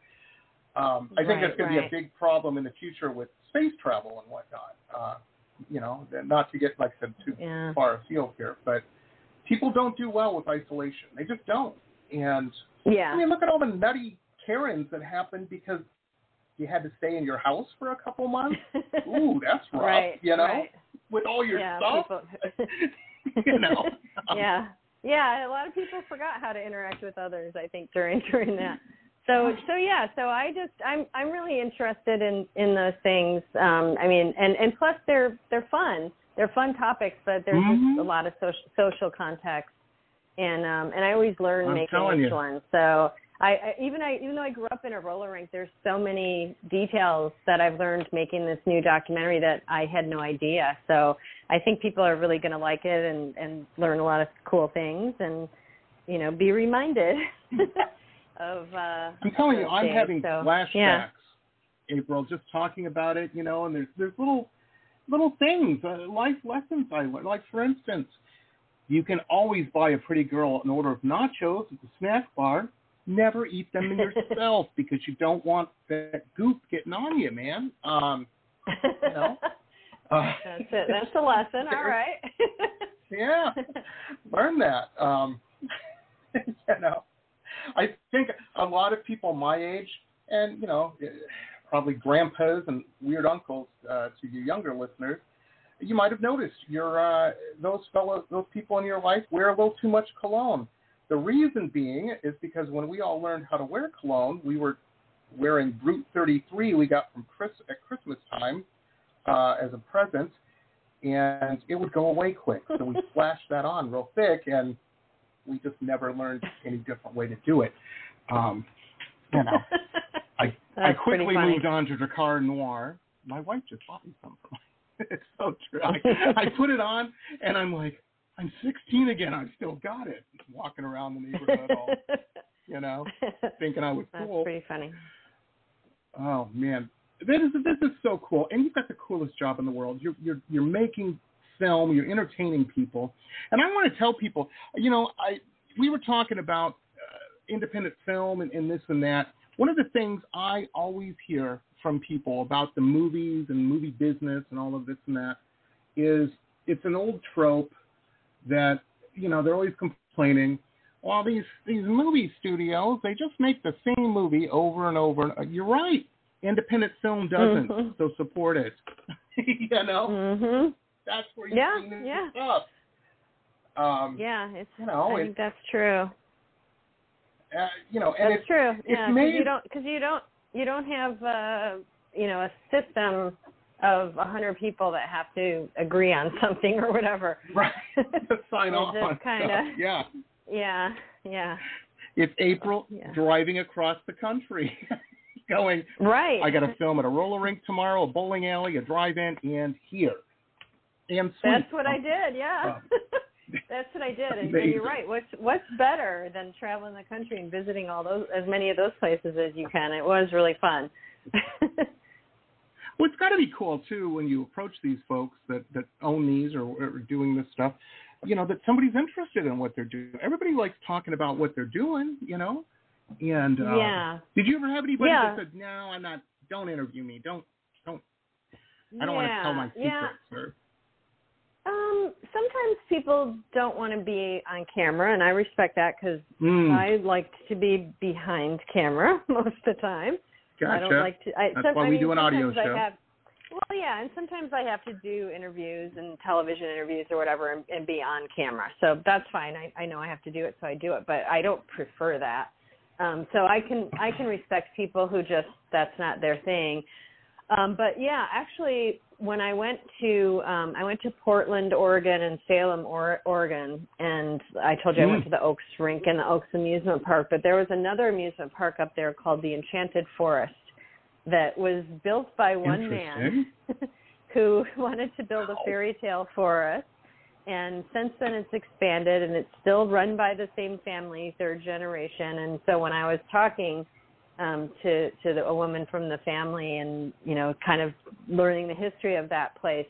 Speaker 2: Um, I think
Speaker 3: Right,
Speaker 2: that's going to be a big problem in the future with space travel and whatnot. Uh, you know, not to get like I said too
Speaker 3: Yeah.
Speaker 2: far afield here, but people don't do well with isolation. They just don't. And
Speaker 3: Yeah.
Speaker 2: I mean, look at all the nutty Karens that happened because you had to stay in your house for a couple months. *laughs* Ooh, that's rough.
Speaker 3: right.
Speaker 2: you know,
Speaker 3: Right.
Speaker 2: with all your
Speaker 3: yeah,
Speaker 2: stuff. *laughs* *laughs* You know. Um,
Speaker 3: yeah. Yeah, a lot of people forgot how to interact with others, I think, during during that. So so yeah, so I just I'm I'm really interested in in those things. Um I mean and and plus they're they're fun. They're fun topics, but there's
Speaker 2: Mhm.
Speaker 3: just a lot of social social context. And um and I always learn
Speaker 2: I'm
Speaker 3: making each
Speaker 2: you.
Speaker 3: one. So I, I even I even though I grew up in a roller rink, there's so many details that I've learned making this new documentary that I had no idea. So I think people are really going to like it and and learn a lot of cool things and you know be reminded *laughs* of. uh
Speaker 2: I'm telling you, I'm
Speaker 3: days.
Speaker 2: having
Speaker 3: so,
Speaker 2: flashbacks,
Speaker 3: Yeah.
Speaker 2: April, just talking about it, you know, and there's there's little little things, uh, life lessons I learned. Like for instance, you can always buy a pretty girl an order of nachos at the snack bar. Never eat them yourself *laughs* because you don't want that goop getting on you, man. Um, you know. Uh, *laughs*
Speaker 3: That's it. That's the lesson. All right. *laughs*
Speaker 2: yeah, learn that. Um, I think a lot of people my age, and you know, probably grandpas and weird uncles uh, to you younger listeners, you might have noticed your uh, those fellow those people in your life wear a little too much cologne. The reason being is because when we all learned how to wear cologne, we were wearing Brut 33 we got from Chris at Christmas time uh, as a present, and it would go away quick. So we *laughs* splashed that on real thick, and we just never learned any different way to do it. Um, you know, I *laughs* I quickly moved on to Drakkar Noir. My wife just bought me some for my. it's so true. I, I *laughs* put it on, and I'm like, I'm 16 again. I've still got it. Walking around the neighborhood, all, you know, *laughs* thinking I was
Speaker 3: That's
Speaker 2: cool.
Speaker 3: pretty funny.
Speaker 2: Oh man, this is this is so cool, and you've got the coolest job in the world. You're you're you're making film, you're entertaining people, and I want to tell people, you know, I we were talking about uh, independent film and, and this and that. One of the things I always hear from people about the movies and movie business and all of this and that is it's an old trope that you know they're always complaining. Well, these these movie studios they just make the same movie over and over. And, you're right. Independent film doesn't,
Speaker 3: Mhm.
Speaker 2: so support it. *laughs* you know,
Speaker 3: Mhm.
Speaker 2: That's where you
Speaker 3: Yeah, yeah.
Speaker 2: stuff. Um,
Speaker 3: Yeah, it's
Speaker 2: you know,
Speaker 3: I think that's true.
Speaker 2: uh, you know, and
Speaker 3: That's
Speaker 2: it's
Speaker 3: true.
Speaker 2: it's
Speaker 3: Yeah,
Speaker 2: made-
Speaker 3: you don't because you don't you don't have uh you know a system of a hundred people that have to agree on *laughs* something or whatever.
Speaker 2: right *laughs* sign off on
Speaker 3: kinda-
Speaker 2: Yeah,
Speaker 3: Yeah, yeah.
Speaker 2: it's April
Speaker 3: Yeah.
Speaker 2: driving across the country, *laughs* going.
Speaker 3: Right.
Speaker 2: I got to film at a roller rink tomorrow, a bowling alley, a drive-in, and here. And sweet.
Speaker 3: That's what I did. Yeah. *laughs* That's what I did, and, and you're right. What's what's better than traveling the country and visiting all those as many of those places as you can? It was really fun.
Speaker 2: Well, it's got to be cool too when you approach these folks that that own these or, or are doing this stuff. You know that somebody's interested in what they're doing. Everybody likes talking about what they're doing. You know, and uh,
Speaker 3: yeah.
Speaker 2: Did you ever have anybody
Speaker 3: Yeah.
Speaker 2: that said, "No, I'm not. Don't interview me. Don't, don't. I don't want to tell my secrets."
Speaker 3: Yeah.
Speaker 2: Or,
Speaker 3: Um, sometimes people don't want to be on camera, and I respect that because
Speaker 2: Mm,
Speaker 3: I like to be behind camera *laughs* most of the time.
Speaker 2: gotcha.
Speaker 3: I don't like to. I,
Speaker 2: That's
Speaker 3: some,
Speaker 2: why
Speaker 3: I
Speaker 2: we
Speaker 3: mean,
Speaker 2: do an audio show.
Speaker 3: I have, well, yeah, and sometimes I have to do interviews and television interviews or whatever, and, and be on camera. So that's fine. I, I know I have to do it, so I do it. But I don't prefer that. Um, so I can I can respect people who just that's not their thing. Um, but yeah, actually, when I went to um, I went to Portland, Oregon, and Salem, or- Oregon, and I told you I went
Speaker 2: Mm.
Speaker 3: to the Oaks Rink and the Oaks Amusement Park. But there was another amusement park up there called the Enchanted Forest that was built by one man *laughs* who wanted to build a fairy tale forest. And since then, it's expanded, and it's still run by the same family, third generation. And so, when I was talking um, to to the, a woman from the family, and you know, kind of learning the history of that place,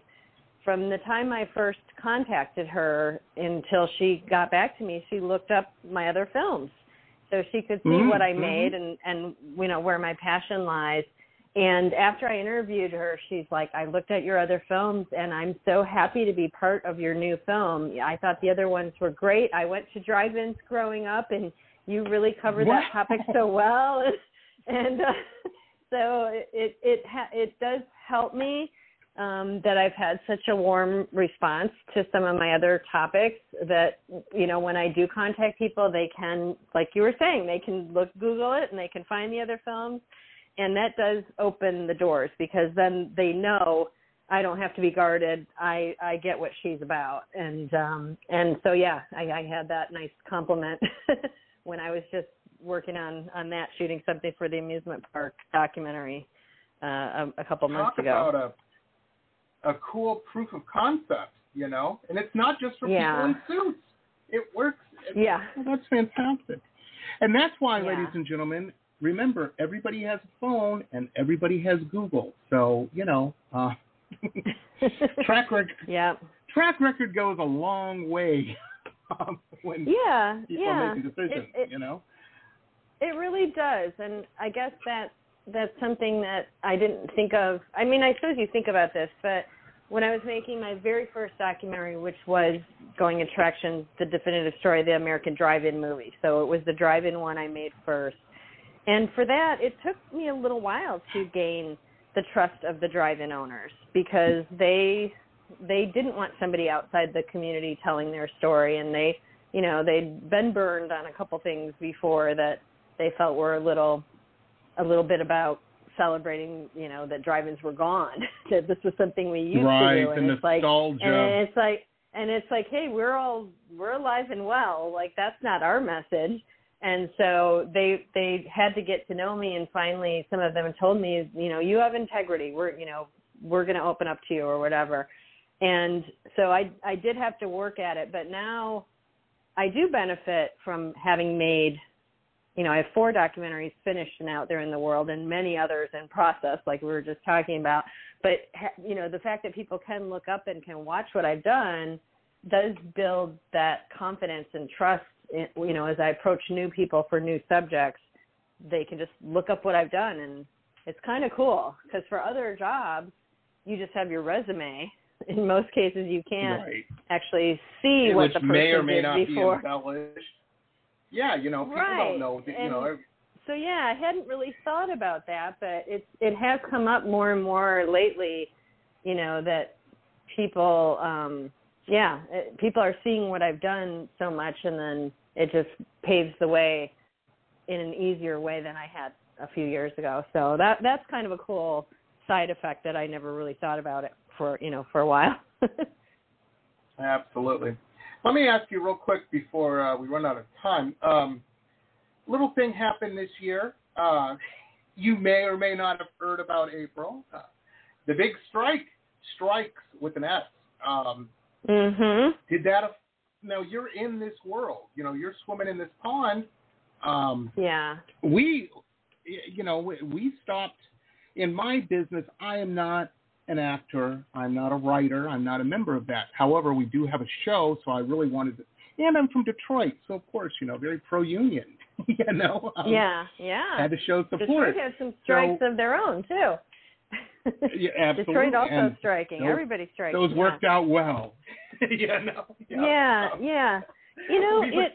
Speaker 3: from the time I first contacted her until she got back to me, she looked up my other films, so she could see
Speaker 2: Mm,
Speaker 3: what I
Speaker 2: mhm.
Speaker 3: made and and you know where my passion lies. and after I interviewed her, she's like, I looked at your other films and I'm so happy to be part of your new film. I thought the other ones were great. I went to drive ins growing up and you really covered that topic so well. *laughs* and uh, *laughs* so it, it, ha- it does help me um, that I've had such a warm response to some of my other topics that, you know, when I do contact people, they can, like you were saying, they can look, Google it and they can find the other films and that does open the doors because then they know I don't have to be guarded. I I get what she's about, and um and so yeah, I, I had that nice compliment *laughs* when I was just working on on that, shooting something for the amusement park documentary uh, a, a couple months
Speaker 2: Talk
Speaker 3: ago.
Speaker 2: About a a cool proof of concept, you know, and it's not just for
Speaker 3: Yeah.
Speaker 2: people in suits. It works.
Speaker 3: Yeah.
Speaker 2: Well, that's fantastic. And that's why,
Speaker 3: Yeah.
Speaker 2: ladies and gentlemen, remember everybody has a phone and everybody has Google. So you know, uh, *laughs* track record.
Speaker 3: yeah.
Speaker 2: Track record goes a long way *laughs* um, when
Speaker 3: Yeah.
Speaker 2: people
Speaker 3: yeah.
Speaker 2: making decisions.
Speaker 3: It- it-
Speaker 2: you know.
Speaker 3: It really does, and I guess that that's something that I didn't think of. I mean, I suppose you think about this, but when I was making my very first documentary, which was Going Attractions, the definitive story of the American Drive-In movie. So it was the drive-in one I made first. And for that, it took me a little while to gain the trust of the drive-in owners because they they didn't want somebody outside the community telling their story and they you know they'd been burned on a couple things before that they felt were a little a little bit about celebrating you know that drive-ins were gone *laughs* that this was something we used
Speaker 2: right,
Speaker 3: to do. And it's like and it's like and it's like hey we're all we're alive and well. Like that's not our message. And so they they had to get to know me and finally some of them told me you know you have integrity. We're you know we're going to open up to you or whatever. And so i i did have to work at it. But now i do benefit from having made you know i have four documentaries finished and out there in the world and many others in process like we were just talking about but you know the fact that people can look up and can watch what i've done does build that confidence and trust in, you know as i approach new people for new subjects they can just look up what i've done and it's kind of cool because for other jobs you just have your resume in most cases you can't
Speaker 2: right.
Speaker 3: actually see what the person
Speaker 2: may or may
Speaker 3: did
Speaker 2: not
Speaker 3: before
Speaker 2: be embellished. Yeah, you know, people
Speaker 3: Right.
Speaker 2: don't know. that, You know,
Speaker 3: so yeah, I hadn't really thought about that, but it's it has come up more and more lately, you know, that people um yeah, it, people are seeing what I've done so much and then it just paves the way in an easier way than I had a few years ago. So that that's kind of a cool side effect that I never really thought about it for, you know, for a while. *laughs*
Speaker 2: Absolutely. Let me ask you real quick before uh, we run out of time. Um, little thing happened this year. Uh, you may or may not have heard about April. Uh, the big strike, strikes with an S. Um,
Speaker 3: mhm.
Speaker 2: did that? Af- now you're in this world. You know, you're swimming in this pond. Um,
Speaker 3: Yeah.
Speaker 2: we, you know, we, we stopped. In my business, I am not an actor. I'm not a writer. I'm not a member of that. However, we do have a show, so I really wanted to. And I'm from Detroit, so of course, you know, very pro-union. *laughs* you know. Um,
Speaker 3: yeah, yeah.
Speaker 2: Had to show support.
Speaker 3: Detroit has some strikes
Speaker 2: So-
Speaker 3: of their own too.
Speaker 2: Yeah, *laughs* absolutely.
Speaker 3: Detroit also
Speaker 2: And
Speaker 3: striking.
Speaker 2: those-
Speaker 3: Everybody's striking.
Speaker 2: Those
Speaker 3: yeah.
Speaker 2: worked out well. *laughs* yeah, no.
Speaker 3: Yeah,
Speaker 2: Um,
Speaker 3: yeah. You know, it.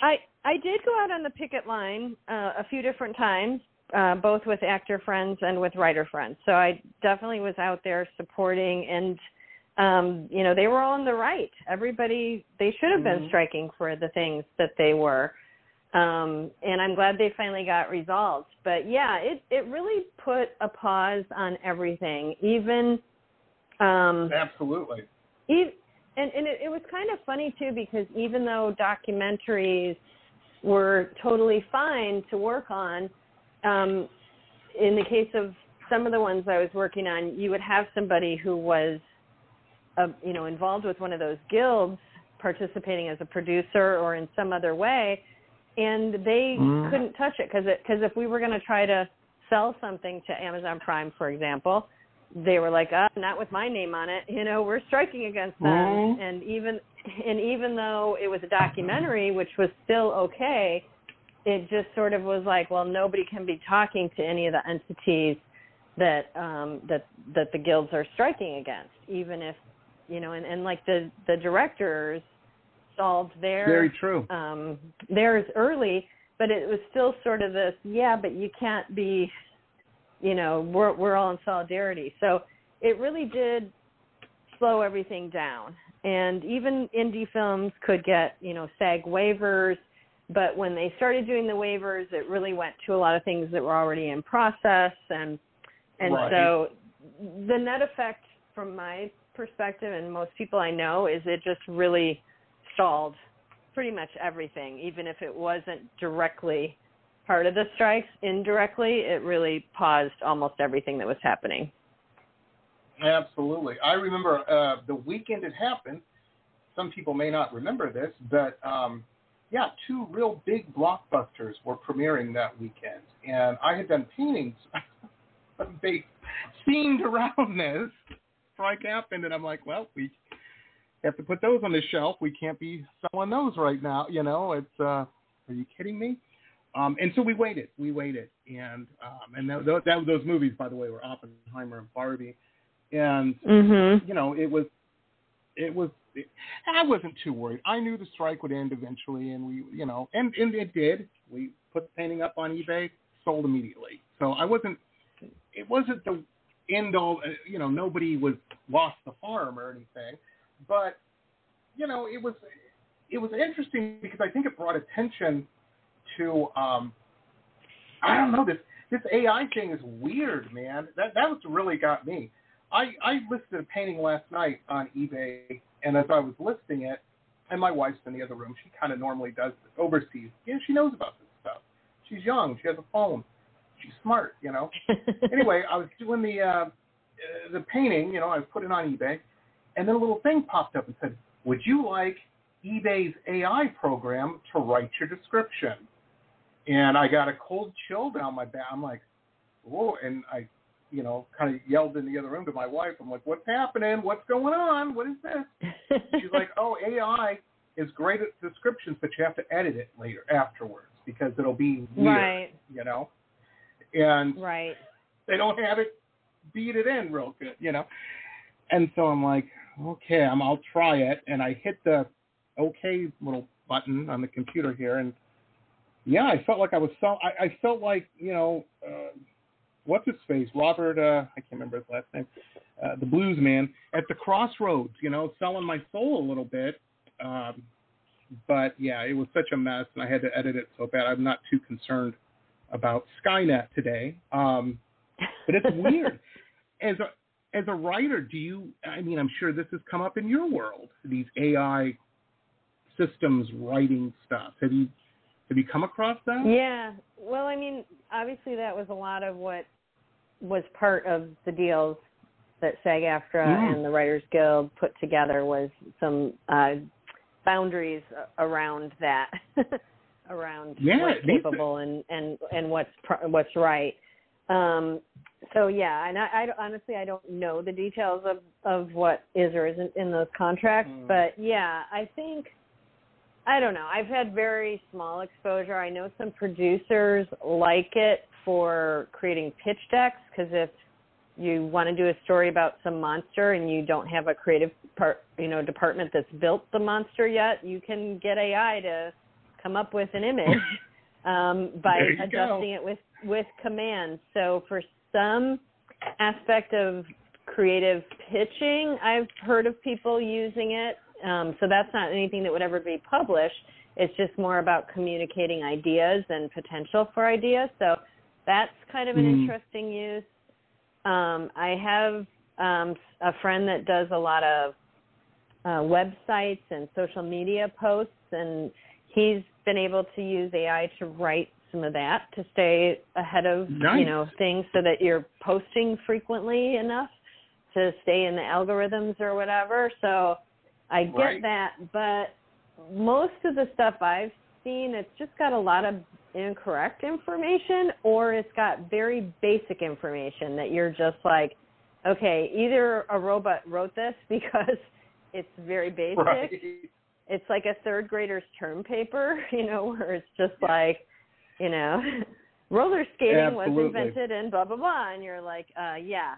Speaker 3: I I did go out on the picket line uh, a few different times, uh, both with actor friends and with writer friends. So I definitely was out there supporting, and um, you know, they were all in the right. Everybody, they should have been
Speaker 2: Mhm.
Speaker 3: striking for the things that they were. Um, and I'm glad they finally got resolved. But yeah, it it really put a pause on everything, even um,
Speaker 2: Absolutely.
Speaker 3: even, and and it, it was kind of funny too because even though documentaries were totally fine to work on, um, in the case of some of the ones I was working on, you would have somebody who was, uh, you know, involved with one of those guilds, participating as a producer or in some other way, and they
Speaker 2: Mm.
Speaker 3: couldn't touch it because because if we were going to try to sell something to Amazon Prime, for example, they were like, uh, not with my name on it. *laughs* You know, we're striking against them.
Speaker 2: Mhm.
Speaker 3: And even and even though it was a documentary, which was still okay, it just sort of was like, well, nobody can be talking to any of the entities that um that that the guilds are striking against even if you know and and like the the directors solved their
Speaker 2: Very true.
Speaker 3: um theirs early but it was still sort of this yeah but you can't be you know we're we're all in solidarity so it really did slow everything down and even indie films could get you know sag waivers but when they started doing the waivers it really went to a lot of things that were already in process and and
Speaker 2: Right.
Speaker 3: so the net effect from my perspective and most people i know is it just really stalled pretty much everything even if it wasn't directly part of the strikes indirectly it really paused almost everything that was happening
Speaker 2: Absolutely. I remember uh, the weekend it happened. Some people may not remember this, but um, yeah, two real big blockbusters were premiering that weekend, and I had done paintings. *laughs* they themed around this strike happened, and I'm like, well, we have to put those on the shelf. We can't be selling those right now. You know, it's. uh Are you kidding me? Um, and so we waited. We waited, and um, and that, that, those movies, by the way, were Oppenheimer and Barbie and
Speaker 3: Mhm.
Speaker 2: you know it was it was i wasn't too worried. I knew the strike would end eventually and we you know and and it did. We put the painting up on ebay sold immediately. So i wasn't it wasn't the end all uh, you know nobody was lost the farm or anything. But you know it was it was interesting because i think it brought attention to um i don't know this this ai thing is weird man. That that was really got me. I, I listed a painting last night on eBay, and as I was listing it, and my wife's in the other room, she kind of normally does this overseas. Yeah, she knows about this stuff. She's young. She has a phone. She's smart, you know. *laughs* anyway, I was doing the uh, the painting. You know, I put it on eBay, and then a little thing popped up and said, "Would you like eBay's AI program to write your description?" And I got a cold chill down my back. I'm like, "Whoa!" And I you know, kind of yelled in the other room to my wife. I'm like, "What's happening? What's going on? What is this?" She's like, "Oh, AI is great at descriptions, but you have to edit it later afterwards because it'll be weird,
Speaker 3: Right.
Speaker 2: you know." And
Speaker 3: right
Speaker 2: they don't have it beat it in real good, you know. And so I'm like, okay, I'm, I'll try it. And I hit the OK little button on the computer here, and yeah, I felt like I was so. I, I felt like you know, uh, what's his face, Robert. Uh, I can't remember his last name. Uh, the blues man at the crossroads, you know, selling my soul a little bit. Um, but yeah, it was such a mess, and I had to edit it so bad. I'm not too concerned about Skynet today. Um, but it's *laughs* weird. As a as a writer, do you? I mean, I'm sure this has come up in your world. These AI systems writing stuff. Have you have you come across that?
Speaker 3: Yeah. Well, I mean, obviously that was a lot of what was part of the deals that SAG-AFTRA
Speaker 2: Yeah.
Speaker 3: and the Writers Guild put together was some uh, boundaries around that, *laughs* around
Speaker 2: Yeah,
Speaker 3: what's capable and and and what's pr- what's right. Um, so yeah, and I, I honestly I don't know the details of of what is or isn't in those contracts,
Speaker 2: Mm.
Speaker 3: but yeah, I think I don't know. I've had very small exposure. I know some producers like it for creating pitch decks because if you want to do a story about some monster and you don't have a creative part, you know, department that's built the monster yet, you can get AI to come up with an image *laughs* um, by adjusting it with with commands. So for some aspect of creative pitching, I've heard of people using it. Um, so that's not anything that would ever be published. It's just more about communicating ideas and potential for ideas. So that's kind of an
Speaker 2: Mm.
Speaker 3: interesting use. Um, I have um, a friend that does a lot of uh, websites and social media posts, and he's been able to use AI to write some of that to stay ahead of
Speaker 2: Nice.
Speaker 3: you know things so that you're posting frequently enough to stay in the algorithms or whatever. So I get
Speaker 2: Right.
Speaker 3: that, but most of the stuff I've seen, it's just got a lot of incorrect information or it's got very basic information that you're just like, okay, either a robot wrote this *laughs* because it's very basic.
Speaker 2: Right.
Speaker 3: It's like a third grader's term paper, *laughs* you know, where it's just like, you know, *laughs* roller skating was invented in blah blah blah, and you're like, uh, yeah,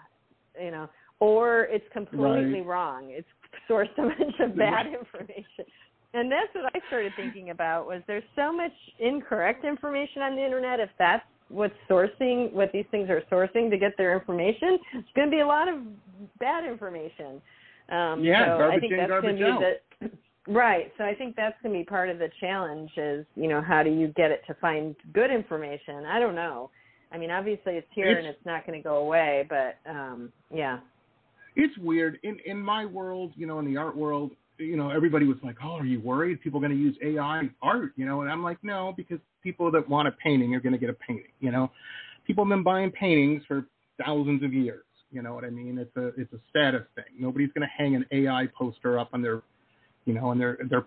Speaker 3: you know, or it's completely
Speaker 2: Right.
Speaker 3: wrong. It's sourced a bunch of bad information. And that's what I started thinking about was there's so much incorrect information on the internet. If that's what's sourcing, what these things are sourcing to get their information, it's going to be a lot of bad information. Um,
Speaker 2: Yeah,
Speaker 3: so I
Speaker 2: garbage
Speaker 3: think
Speaker 2: in,
Speaker 3: that's going
Speaker 2: garbage
Speaker 3: to be
Speaker 2: out.
Speaker 3: the right. So I think that's going to be part of the challenge. Is you know how do you get it to find good information? I don't know. I mean, obviously it's here and
Speaker 2: It's-
Speaker 3: it's not going to go away, but um, yeah.
Speaker 2: it's weird in in my world you know in the art world you know everybody was like oh are you worried people are going to use ai art you know and i'm like no because people that want a painting are going to get a painting you know people have been buying paintings for thousands of years you know what i mean it's a it's a status thing nobody's going to hang an ai poster up on their you know in their their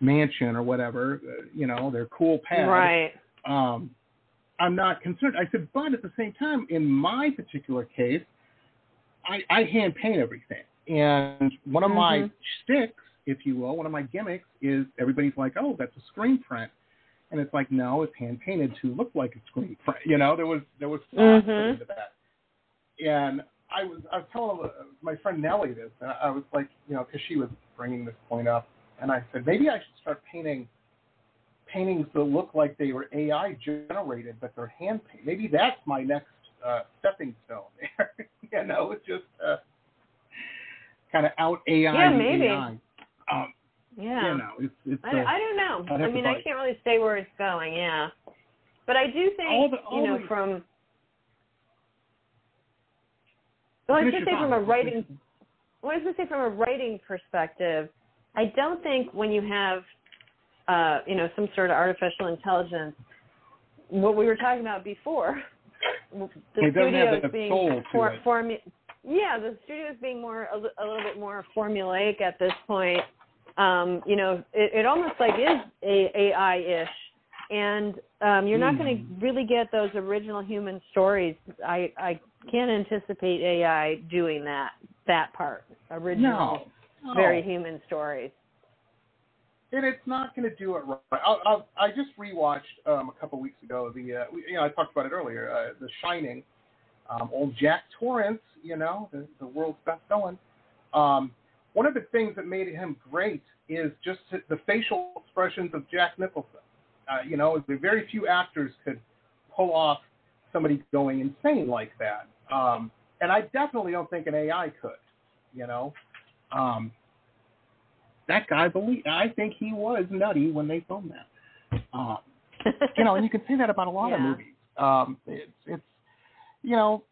Speaker 2: mansion or whatever uh, you know their cool pad
Speaker 3: Right.
Speaker 2: um, I'm not concerned. I said, but at the same time, in my particular case, I, I hand paint everything. And one of my
Speaker 3: Mhm.
Speaker 2: sticks, if you will, one of my gimmicks is everybody's like, oh, that's a screen print. And it's like, no, it's hand painted to look like a screen print. You know, there was there was thought
Speaker 3: Mhm.
Speaker 2: into that. And I was I was telling my friend Nellie this, and I was like, you know, because she was bringing this point up, and I said maybe I should start painting paintings that look like they were AI generated, but they're hand painted. Maybe that's my next uh, stepping stone there. *laughs* you know, it's just uh, kind of out AI.
Speaker 3: Yeah, maybe.
Speaker 2: AI. Um,
Speaker 3: Yeah.
Speaker 2: You know, it's it's.
Speaker 3: I,
Speaker 2: uh,
Speaker 3: I don't know. I mean, I can't really say where it's going. Yeah, but I do think
Speaker 2: All the- all
Speaker 3: you know
Speaker 2: the-
Speaker 3: from. Well, I was going to say from a writing. Well, I was going to say from a writing perspective, I don't think when you have, uh, you know, some sort of artificial intelligence, what we were talking about before, the
Speaker 2: It
Speaker 3: studios being for, formu- yeah, the studios being more a, a little bit more formulaic at this point. Um, you know, it, it almost like is a AI ish, and um, you're not going
Speaker 2: Hmm.
Speaker 3: to really get those original human stories. I I can't anticipate AI doing that that part original,
Speaker 2: No.
Speaker 3: very human stories.
Speaker 2: and it's not going to do it right. I'll, I'll, I just rewatched um, a couple weeks ago the, uh, we- you know, I talked about it earlier, uh, The Shining. Um, old Jack Torrance, you know, the, the world's best selling. Um, one of the things that made him great is just the facial expressions of Jack Nicholson. Uh, you know, very few actors could pull off somebody going insane like that. Um, and I definitely don't think an AI could. You know, um, that guy believe I think he was nutty when they filmed that. Um, you know, and you can say that about a lot of *laughs* movies. Um, it's it's you know,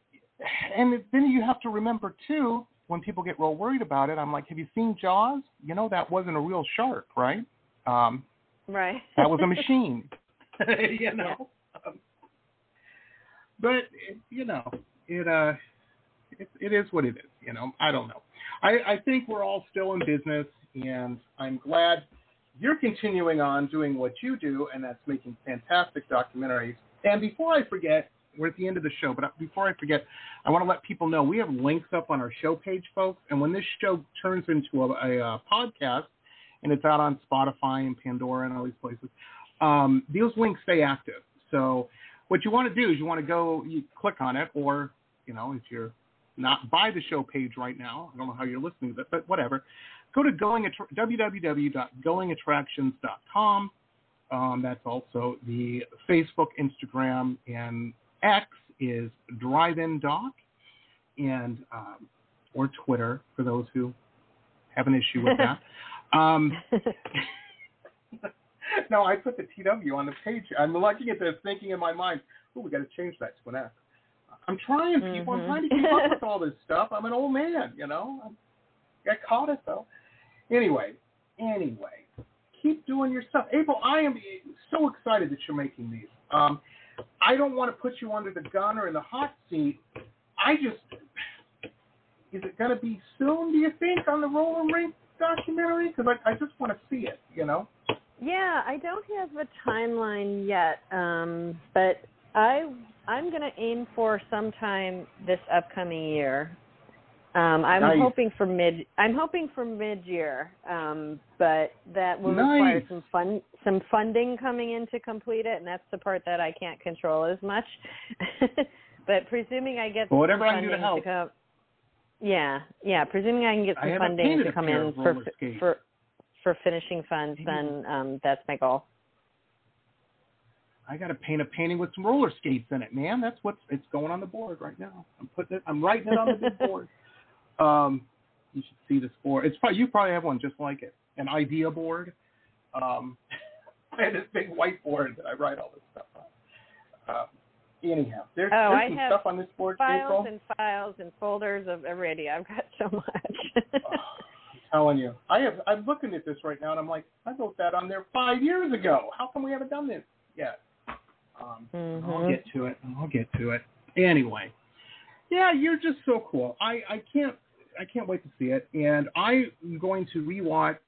Speaker 2: and then you have to remember too when people get real worried about it. I'm like, have you seen Jaws? You know, that wasn't a real shark, right? Um,
Speaker 3: right.
Speaker 2: that was a machine. *laughs* *laughs* you know. Um, but you know, it uh, it, it is what it is. You know, I don't know. I, I think we're all still in business, and I'm glad you're continuing on doing what you do, and that's making fantastic documentaries. And before I forget, we're at the end of the show, but before I forget, I want to let people know we have links up on our show page, folks. And when this show turns into a, a, uh podcast, and it's out on Spotify and Pandora and all these places, um, those links stay active. So what you want to do is you want to go, you click on it, or you know, if you're not by the show page right now, I don't know how you're listening to it, but whatever, go to going attra- www.goingattractions.com. Um, that's also the Facebook, Instagram, and X is Drive-In Doc, and um, or Twitter for those who have an issue with that. *laughs* um, *laughs* no, I put the TW on the page. I'm looking at this, thinking in my mind, "Oh, we got to change that to an X." I'm trying, people. I'm
Speaker 3: Mhm.
Speaker 2: trying to keep up with *laughs* all this stuff. I'm an old man, you know. I got caught it though. Anyway, anyway, keep doing your stuff, April. I am so excited that you're making these. Um, I don't want to put you under the gun or in the hot seat. I just is it going to be soon? Do you think on the roller rink documentary? Because I, I just want to see it. You know.
Speaker 3: Yeah, I don't have a timeline yet, um, but I I'm going to aim for sometime this upcoming year. Um, I'm
Speaker 2: Nice.
Speaker 3: hoping for mid. I'm hoping for mid-year, um, but that will require some fun, some funding coming in to complete it, and that's the part that I can't control as much. *laughs* but presuming I get
Speaker 2: Well, whatever
Speaker 3: some
Speaker 2: I can do to help.
Speaker 3: come, yeah, yeah. Presuming I can get some funding to come in for for for finishing funds, then um, that's my goal.
Speaker 2: I got to paint a painting with some roller skates in it, man. That's what's it's going on the board right now. I'm putting it. I'm writing it on the big board. *laughs* Um, you should see this board. It's probably you probably have one just like it, an idea board. Um, *laughs* *laughs* I have this big whiteboard that I write all this stuff on. Um, anyhow, there's,
Speaker 3: Oh,
Speaker 2: there's some stuff on this board,
Speaker 3: Files
Speaker 2: April.
Speaker 3: and files and folders of already. I've got so much. *laughs*
Speaker 2: I'm telling you, I have. I'm looking at this right now, and I'm like, I wrote that on there five years ago. How come we haven't done this yet? Um, I'll
Speaker 3: Mhm.
Speaker 2: get to it. I'll get to it. Anyway, yeah, you're just so cool. I I can't I can't wait to see it, and I'm going to rewatch.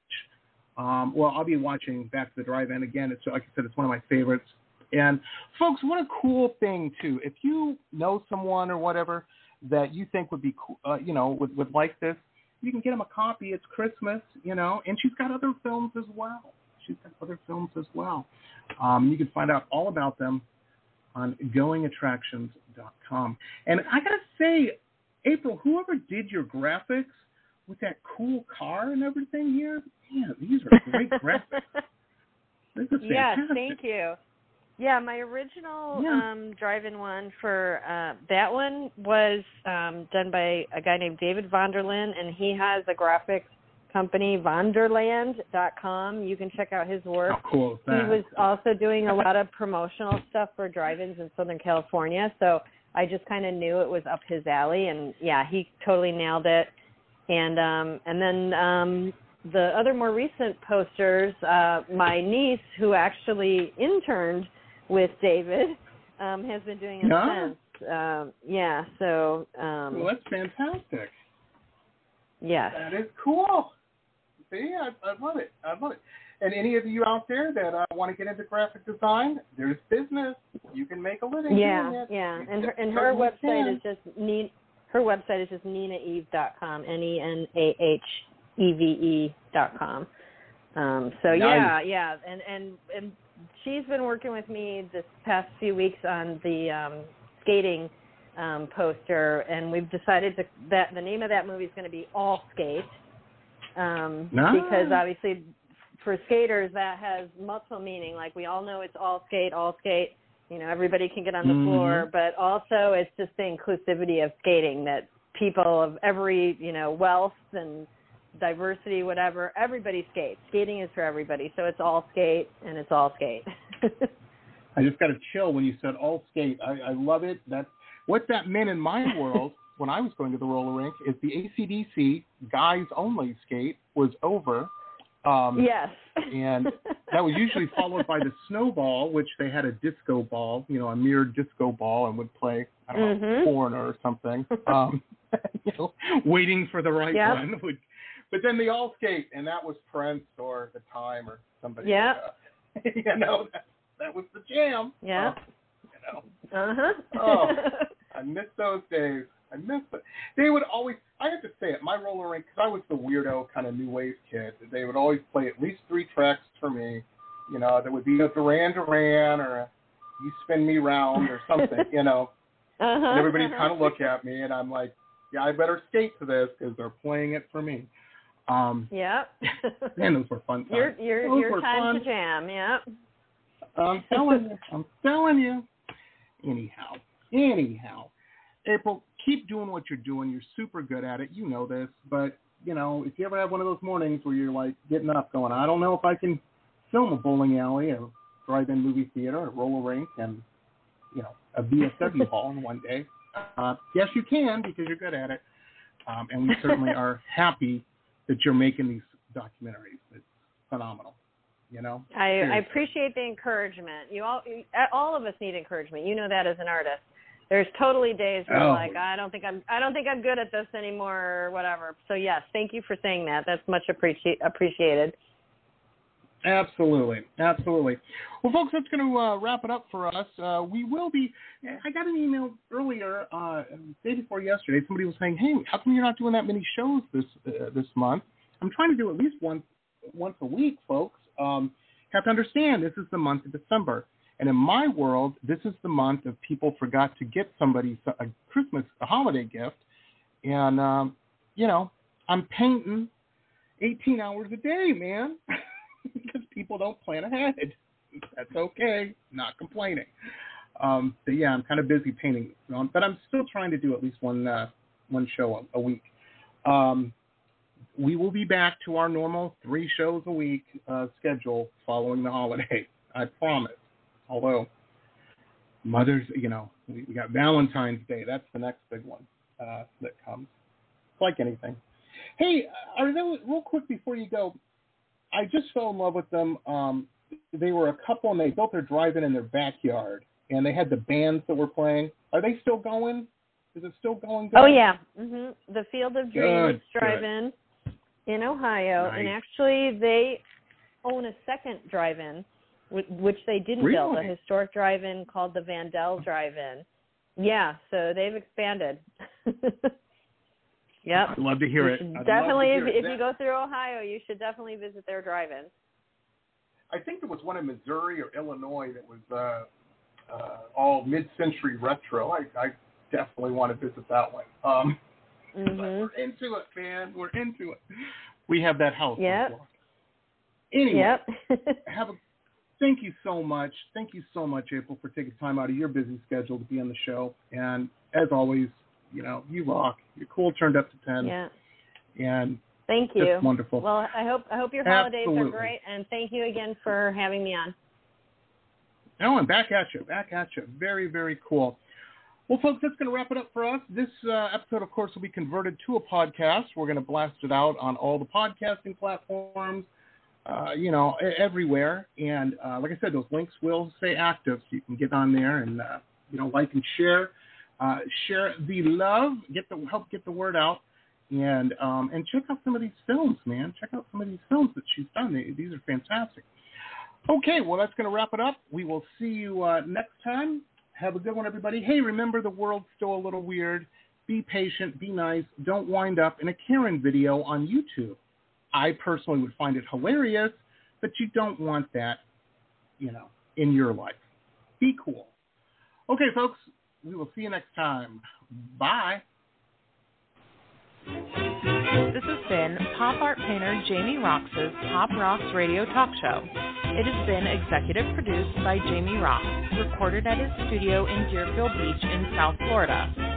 Speaker 2: Um, well, I'll be watching Back to the Drive-In again. It's like I said, it's one of my favorites. And folks, what a cool thing too. If you know someone or whatever that you think would be cool, uh, you know, would would like this, you can get them a copy. It's Christmas, you know, and she's got other films as well. She's got other films as well. Um, you can find out all about them on goingattractions.com. And I gotta say, April, whoever did your graphics with that cool car and everything here, man, these are great *laughs* graphics. This is
Speaker 3: yes,
Speaker 2: fantastic.
Speaker 3: thank you. Yeah, my original
Speaker 2: Yeah.
Speaker 3: um drive-in one for uh that one was um done by a guy named David Vonderland and he has a graphics company vonderland.com. You can check out his work.
Speaker 2: How cool is
Speaker 3: He was also doing a lot of promotional stuff for drive-ins in Southern California, so I just kind of knew it was up his alley and yeah, he totally nailed it. And um and then um the other more recent posters, uh my niece who actually interned with David um has been doing it
Speaker 2: Yeah?
Speaker 3: since. Um yeah, so um
Speaker 2: well, that's fantastic.
Speaker 3: yes.
Speaker 2: That is cool. See, I, I love it. I love it. And any of you out there that uh, want to get into graphic design, there's business. You can make a living
Speaker 3: Yeah,
Speaker 2: it.
Speaker 3: yeah.
Speaker 2: You
Speaker 3: And her and her website
Speaker 2: can.
Speaker 3: is just Nenah her website is just nenaheve.com, N E N A H E V E dot com. Um so
Speaker 2: Nice.
Speaker 3: yeah, yeah. And and and she's been working with me this past few weeks on the um skating um poster and we've decided to that the name of that movie is going to be All Skate. Um
Speaker 2: Nice.
Speaker 3: because obviously for skaters that has multiple meaning. Like we all know it's all skate, all skate. You know, everybody can get on the
Speaker 2: Mhm.
Speaker 3: floor, but also it's just the inclusivity of skating that people of every, you know, wealth and diversity, whatever, everybody skates. Skating is for everybody. So it's all skate and it's all skate. *laughs*
Speaker 2: I just got a chill when you said all skate. I, I love it. That what that meant in my world when I was going to the roller rink is the ACDC guys only skate was over. Um,
Speaker 3: yes.
Speaker 2: and *laughs* that was usually followed by the snowball, which they had a disco ball, you know, a mirrored disco ball, and would play I don't know
Speaker 3: Mhm.
Speaker 2: foreigner or something, um, *laughs* you know, waiting for the right
Speaker 3: Yep.
Speaker 2: one. *laughs* Would, but then they all skate, and that was Prince or the Time or somebody.
Speaker 3: Yeah.
Speaker 2: Uh, you know, that, that was the jam.
Speaker 3: Yeah.
Speaker 2: Uh, you know,
Speaker 3: Uh-huh.
Speaker 2: Oh. I miss those days. I miss it. They would always. I have to say it. My roller rink, because I was the weirdo kind of new wave kid. They would always play at least three tracks for me. You know, there would be a Duran Duran or a You Spin Me Round or something. *laughs* you know,
Speaker 3: uh-huh.
Speaker 2: and everybody'd
Speaker 3: uh-huh.
Speaker 2: kind of look at me, and I'm like, yeah, I better skate to this because they're playing it for me. Um,
Speaker 3: Yep. *laughs*
Speaker 2: man, those were fun times.
Speaker 3: your your
Speaker 2: Those
Speaker 3: your time
Speaker 2: fun.
Speaker 3: to jam, yep.
Speaker 2: I'm telling you. I'm telling you. Anyhow, anyhow, April, keep doing what you're doing. You're super good at it. You know this, but you know if you ever have one of those mornings where you're like getting up, going, I don't know if I can film a bowling alley, or drive-in movie theater, a roller rink, and you know a VFW *laughs* hall in one day. Uh, yes, you can because you're good at it, um, and we certainly are *laughs* happy that you're making these documentaries. It's phenomenal. You know.
Speaker 3: I, I appreciate the encouragement. You all, all of us need encouragement. You know that as an artist. There's totally days where
Speaker 2: Oh.
Speaker 3: like I don't think I'm I don't think I'm good at this anymore or whatever. So yes, thank you for saying that. That's much appreci- appreciated.
Speaker 2: Absolutely, absolutely. Well, folks, that's going to uh, wrap it up for us. Uh, we will be. I got an email earlier, uh, day before yesterday. Somebody was saying, "Hey, how come you're not doing that many shows this uh, this month?" I'm trying to do at least once once a week, folks. Um, have to understand this is the month of December, and in my world, this is the month of people forgot to get somebody a Christmas, a holiday gift, and um, you know, I'm painting 18 hours a day, man. *laughs* because people don't plan ahead. That's okay. Not complaining. Um, but yeah, I'm kind of busy painting, but I'm still trying to do at least one uh, one show a, a week. Um, we will be back to our normal three shows a week uh, schedule following the holiday. *laughs* I promise. Although Mother's, you know, we, we got Valentine's Day. That's the next big one uh, that comes. It's like anything. Hey, Arzel, real quick before you go, I just fell in love with them. Um, they were a couple, and they built their drive-in in their backyard, and they had the bands that were playing. Are they still going? Is it still going?
Speaker 3: Oh yeah, hmm the Field of Dreams Drive-In in Ohio,
Speaker 2: nice.
Speaker 3: and actually they own a second drive-in, which they didn't
Speaker 2: really?
Speaker 3: build, a historic drive-in called the Van-Del Drive-In. Yeah, so they've expanded. *laughs* Yep.
Speaker 2: I'd love to hear it.
Speaker 3: Definitely,
Speaker 2: hear
Speaker 3: if,
Speaker 2: it.
Speaker 3: if you go through Ohio, you should definitely visit their drive-in.
Speaker 2: I think there was one in Missouri or Illinois that was uh, uh, all mid-century retro. I, I definitely want to visit that one. Um,
Speaker 3: mm-hmm.
Speaker 2: We're into it, man. We're into it. We have that house.
Speaker 3: Yep.
Speaker 2: Anyway,
Speaker 3: yep.
Speaker 2: have a. Thank you so much. Thank you so much, April, for taking time out of your busy schedule to be on the show. And as always, you know, you rock. You're cool turned up to ten.
Speaker 3: Yeah.
Speaker 2: And
Speaker 3: thank you.
Speaker 2: It's wonderful.
Speaker 3: Well, I hope I hope your holidays
Speaker 2: Absolutely.
Speaker 3: are great, and thank you again for having me on.
Speaker 2: Oh, and back at you, back at you. Very, very cool. Well, folks, that's going to wrap it up for us. This uh, episode, of course, will be converted to a podcast. We're going to blast it out on all the podcasting platforms, uh, you know, everywhere. And uh, like I said, those links will stay active, so you can get on there and uh, you know like and share. Uh, share the love, get the help get the word out, and um, and check out some of these films, man. Check out some of these films that she's done. They, these are fantastic. Okay, well that's going to wrap it up. We will see you uh, next time. Have a good one, everybody. Hey, remember the world's still a little weird. Be patient, be nice. Don't wind up in a Karen video on YouTube. I personally would find it hilarious, but you don't want that, you know, in your life. Be cool. Okay, folks, we will see you next time. Bye.
Speaker 7: This has been pop art painter Jamie Roxx's Pop Rocks Radio Talk Show. It has been executive produced by Jamie Roxx, recorded at his studio in Deerfield Beach in South Florida.